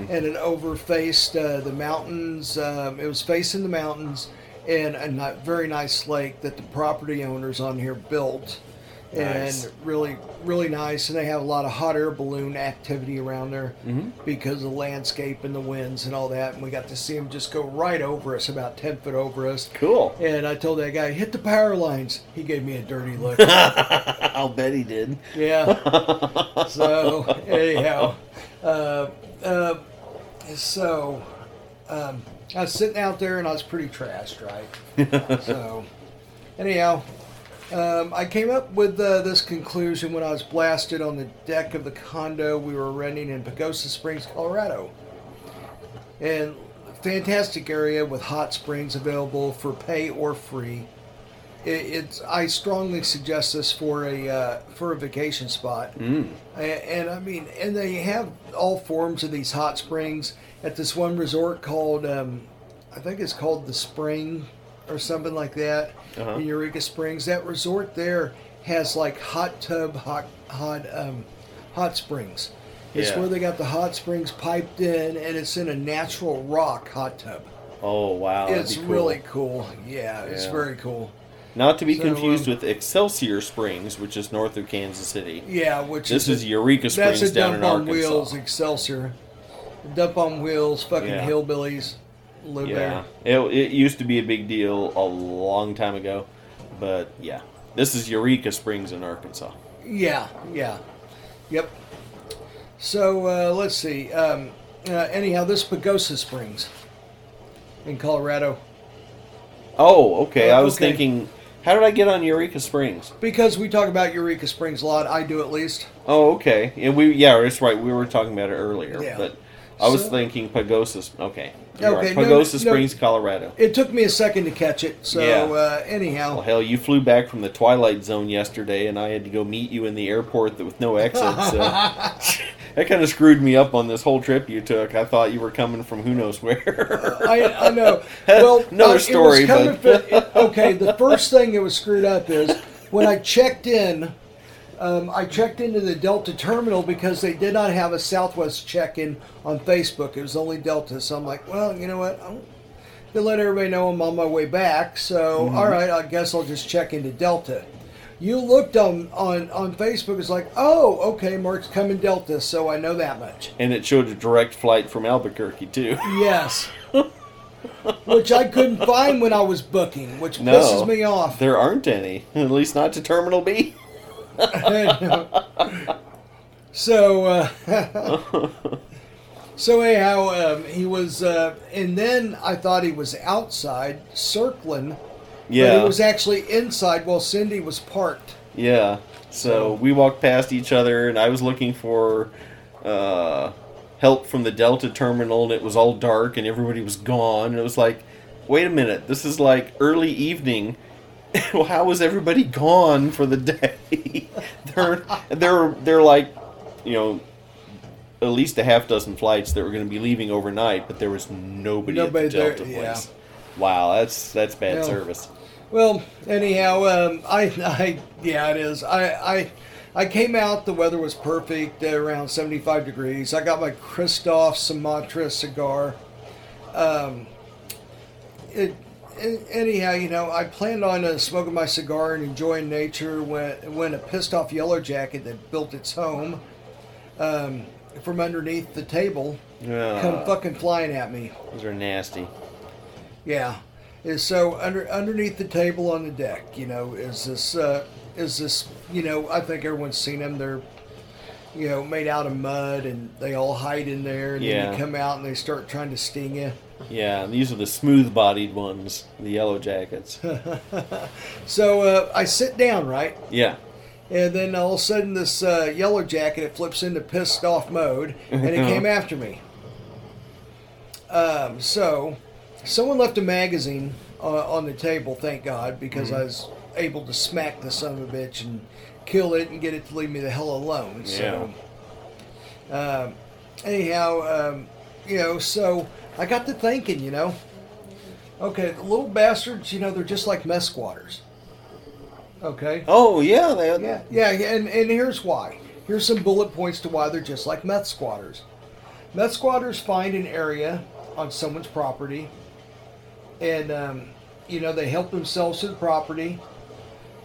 and it overfaced uh, the mountains. Um, it was facing the mountains and a very nice lake that the property owners on here built. Nice. And really, really nice, and they have a lot of hot air balloon activity around there because of the landscape and the winds and all that. And we got to see them just go right over us, about ten foot over us. cool. And I told that guy, hit the power lines. He gave me a dirty look. I'll bet he did. yeah. So anyhow, uh, uh, so um, I was sitting out there and I was pretty trashed, right? so anyhow, um, I came up with uh, this conclusion when I was blasted on the deck of the condo we were renting in Pagosa Springs, Colorado. And fantastic area with hot springs available for pay or free. It, it's I strongly suggest this for a uh, for a vacation spot. Mm. And, and I mean, and they have all forms of these hot springs at this one resort called um, I think it's called the Spring or something like that Uh-huh. in Eureka Springs. That resort there has like hot tub hot hot um, hot springs. It's Yeah. where they got the hot springs piped in, and it's in a natural rock hot tub. Oh wow, it's cool. really cool. Yeah, it's Yeah. very cool. Not to be So, confused um, with Excelsior Springs, which is north of Kansas City. Yeah, which This is is Eureka that's Springs a down dump in on Arkansas. wheels, Excelsior. Dump on wheels, fucking Yeah. hillbillies live Yeah, it, it used to be a big deal a long time ago, but yeah, this is Eureka Springs in Arkansas. Yeah, yeah, yep. So uh, let's see. Um, uh, anyhow, this Pagosa Springs in Colorado. Oh, okay. Uh, I was okay. thinking, how did I get on Eureka Springs? Because we talk about Eureka Springs a lot, I do at least. Oh, okay. And we, yeah, that's right. We were talking about it earlier, Yeah. but I was So- thinking Pagosa. Okay, Okay, no, Pagosa no. Springs, Colorado. It took me a second to catch it. So Yeah. uh, anyhow, Well, hell, you flew back from the Twilight Zone yesterday, and I had to go meet you in the airport with no exit. So that kind of screwed me up on this whole trip you took. I thought you were coming from who knows where. I, I know. Well, Another uh, story, but- fr- it- okay, the first thing that was screwed up is when I checked in. Um, I checked into the Delta terminal because they did not have a Southwest check-in on Facebook. It was only Delta. So I'm like, well, you know what? I'm to let everybody know I'm on my way back. So Mm-hmm. all right, I guess I'll just check into Delta. You looked on on on Facebook. It's like, oh, okay, Mark's coming Delta, so I know that much. and it showed a direct flight from Albuquerque too. Yes. which I couldn't find when I was booking, which No, pisses me off. There aren't any, at least not to Terminal B. so, uh, So anyhow, um, he was, uh, and then I thought he was outside circling, but Yeah. he was actually inside while Cindy was parked. Yeah. So we walked past each other, and I was looking for uh, help from the Delta terminal, and it was all dark, and everybody was gone. And it was like, wait a minute, this is like early evening. well, how was everybody gone for the day? they're they're they're like, you know, at least a half dozen flights that were going to be leaving overnight, but there was nobody, Nobody at the there, Delta yeah. place. Wow, that's that's bad Yeah. service. Well, anyhow, um, I, I, yeah, it is. I, I, I came out. The weather was perfect, uh, around seventy-five degrees. I got my Kristoff Sumatra cigar. Um, it, anyhow, you know, I planned on uh, smoking my cigar and enjoying nature when when a pissed off yellow jacket that built its home um, from underneath the table Yeah, come fucking flying at me. those are nasty. Yeah, is so under underneath the table on the deck. You know, is this uh, is this? You know, I think everyone's seen them. They're you know made out of mud, and they all hide in there, and then you come out and they start trying to sting you. Yeah, these are the smooth-bodied ones, the yellow jackets. So uh, I sit down right, yeah, and then all of a sudden this uh, yellow jacket it flips into pissed off mode, and it came after me. Um, so someone left a magazine uh, on the table, thank God, because I was able to smack the son of a bitch and kill it and get it to leave me the hell alone. So, um, anyhow, um, you know, so I got to thinking, you know, okay, the little bastards, you know, they're just like mess squatters. Okay. Oh yeah, they, Yeah, yeah, and, and here's why. Here's some bullet points to why they're just like meth squatters. Meth squatters find an area on someone's property, and um, you know they help themselves to the property.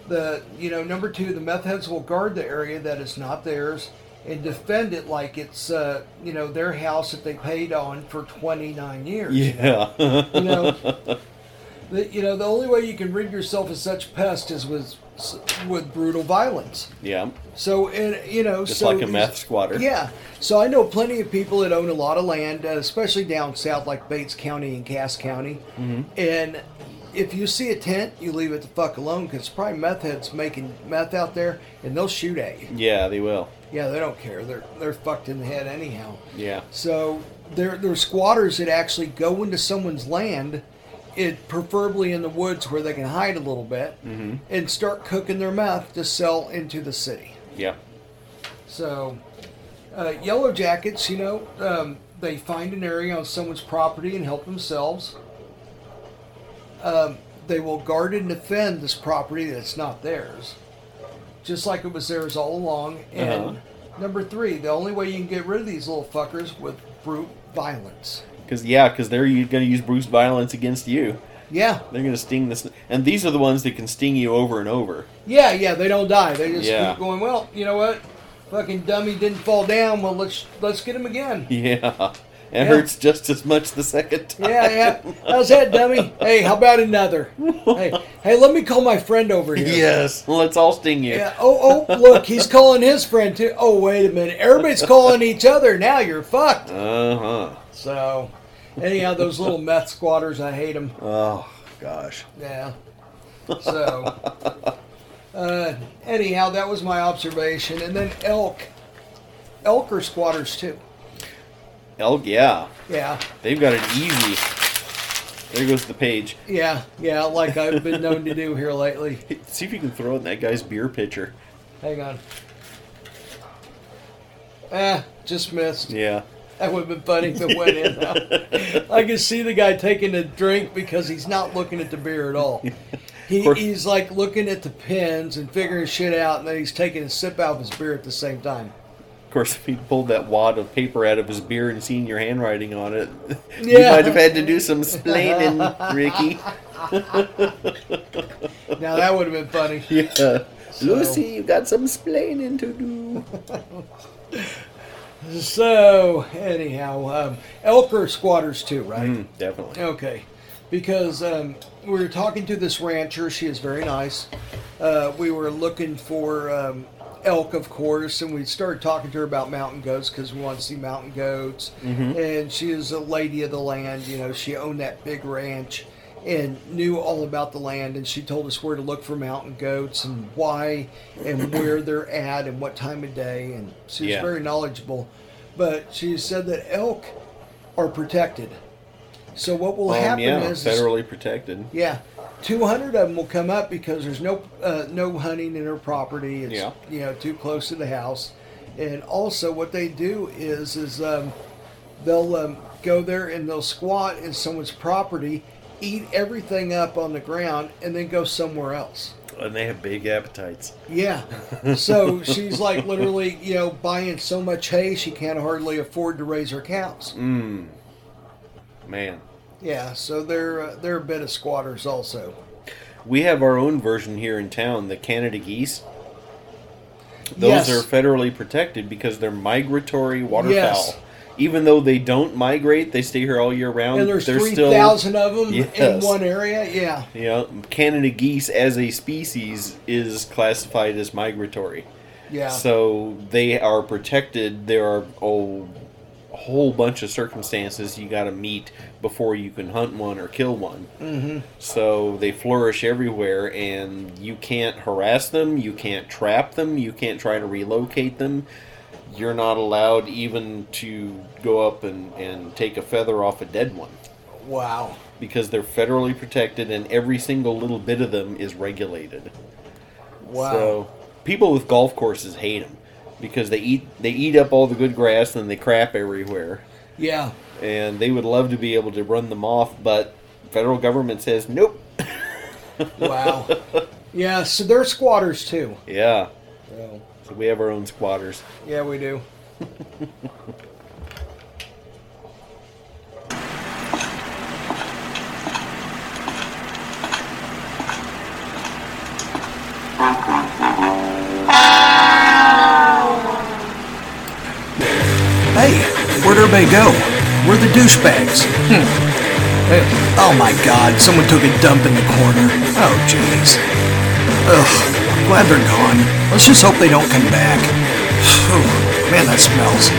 The you know number two, the meth heads will guard the area that is not theirs and defend it like it's uh, you know their house that they paid on for 29 years. yeah, You know, the, you know the only way you can rid yourself of such pest is with with brutal violence. yeah. So, and you know, Just so like a meth squatter. Yeah. So I know plenty of people that own a lot of land, uh, especially down south, like Bates County and Cass County. Mm-hmm. And if you see a tent, you leave it the fuck alone because probably meth heads making meth out there, and they'll shoot at you. Yeah, they will. Yeah, they don't care. They're they're fucked in the head anyhow. Yeah, So there there are squatters that actually go into someone's land, it preferably in the woods where they can hide a little bit, Mm-hmm. and start cooking their meth to sell into the city. yeah, So, uh, yellow jackets, you know, um, they find an area on someone's property and help themselves. Um, they will guard and defend this property that's not theirs, just like it was theirs all along. And Uh-huh. number three, the only way you can get rid of these little fuckers with brute violence. because yeah, because they're going to use brute violence against you. Yeah, They're going to sting this, and these are the ones that can sting you over and over. yeah, yeah. They don't die. They just Yeah. keep going. Well, you know what? Fucking dummy didn't fall down. Well, let's let's get him again. Yeah, it Yeah. hurts just as much the second time. Yeah, yeah. How's that, dummy? Hey, how about another? Hey, hey, let me call my friend over here. Yes, let's all sting you. Yeah. Oh, oh, look, he's calling his friend too. Oh, wait a minute. Everybody's calling each other. Now you're fucked. Uh huh. So, anyhow, those little meth squatters, I hate them. Oh gosh. Yeah. So, uh, anyhow, that was my observation. And then elk. Elk are squatters too. Elk, yeah, Yeah. they've got it easy. There goes the page. Yeah. Yeah. Like I've been known to do here lately. Hey, See if you can throw it in that guy's beer pitcher. Hang on. Ah, just missed. Yeah. That would have been funny if it went in. I can see the guy taking a drink because he's not looking at the beer at all. He, course. he's like looking at the pins and figuring shit out, and then he's taking a sip out of his beer at the same time. Of course, if he pulled that wad of paper out of his beer and seen your handwriting on it, you might have had to do some splaining, Ricky. Now that would have been funny. Yeah. Lucy, you got some splaining to do. So anyhow, um, elk are squatters too, right? Mm, definitely. Okay, because um, we were talking to this rancher. She is very nice. Uh, we were looking for um, elk, of course, and we started talking to her about mountain goats because we want to see mountain goats. And she is a lady of the land. You know, she owned that big ranch and knew all about the land. And she told us where to look for mountain goats and why and where they're at and what time of day. And she was Yeah. very knowledgeable. But she said that elk are protected. So what will Um, happen yeah, is, is federally protected. yeah, two hundred of them will come up because there's no uh, no hunting in her property. It's Yeah. you know too close to the house, and also what they do is is um, they'll um, go there and they'll squat in someone's property, eat everything up on the ground, and then go somewhere else. And they have big appetites. Yeah, so she's like literally you know buying so much hay she can't hardly afford to raise her cows. Mm. Man. Yeah, so they're uh, they're a bit of squatters also. We have our own version here in town, the Canada geese. Yes. Those are federally protected because they're migratory waterfowl. Yes. Even though they don't migrate, they stay here all year round. And there's three still, thousand of them in one area. Yeah, know, Canada geese as a species is classified as migratory. yeah, So they are protected. There are oh, whole bunch of circumstances you got to meet before you can hunt one or kill one. Mm-hmm. So they flourish everywhere, and you can't harass them. You can't trap them. You can't try to relocate them. You're not allowed even to go up and, and take a feather off a dead one wow, because they're federally protected, and every single little bit of them is regulated. wow. So people with golf courses hate them because they eat they eat up all the good grass and they crap everywhere. yeah, And they would love to be able to run them off, but federal government says nope. wow. yeah, so they're squatters too. Yeah, So, so we have our own squatters. yeah, we do. Hey, where'd everybody go? Where are the douchebags? Hmm. Oh my god, someone took a dump in the corner. Oh jeez. Ugh, glad they're gone. Let's just hope they don't come back. Phew, man, that smells.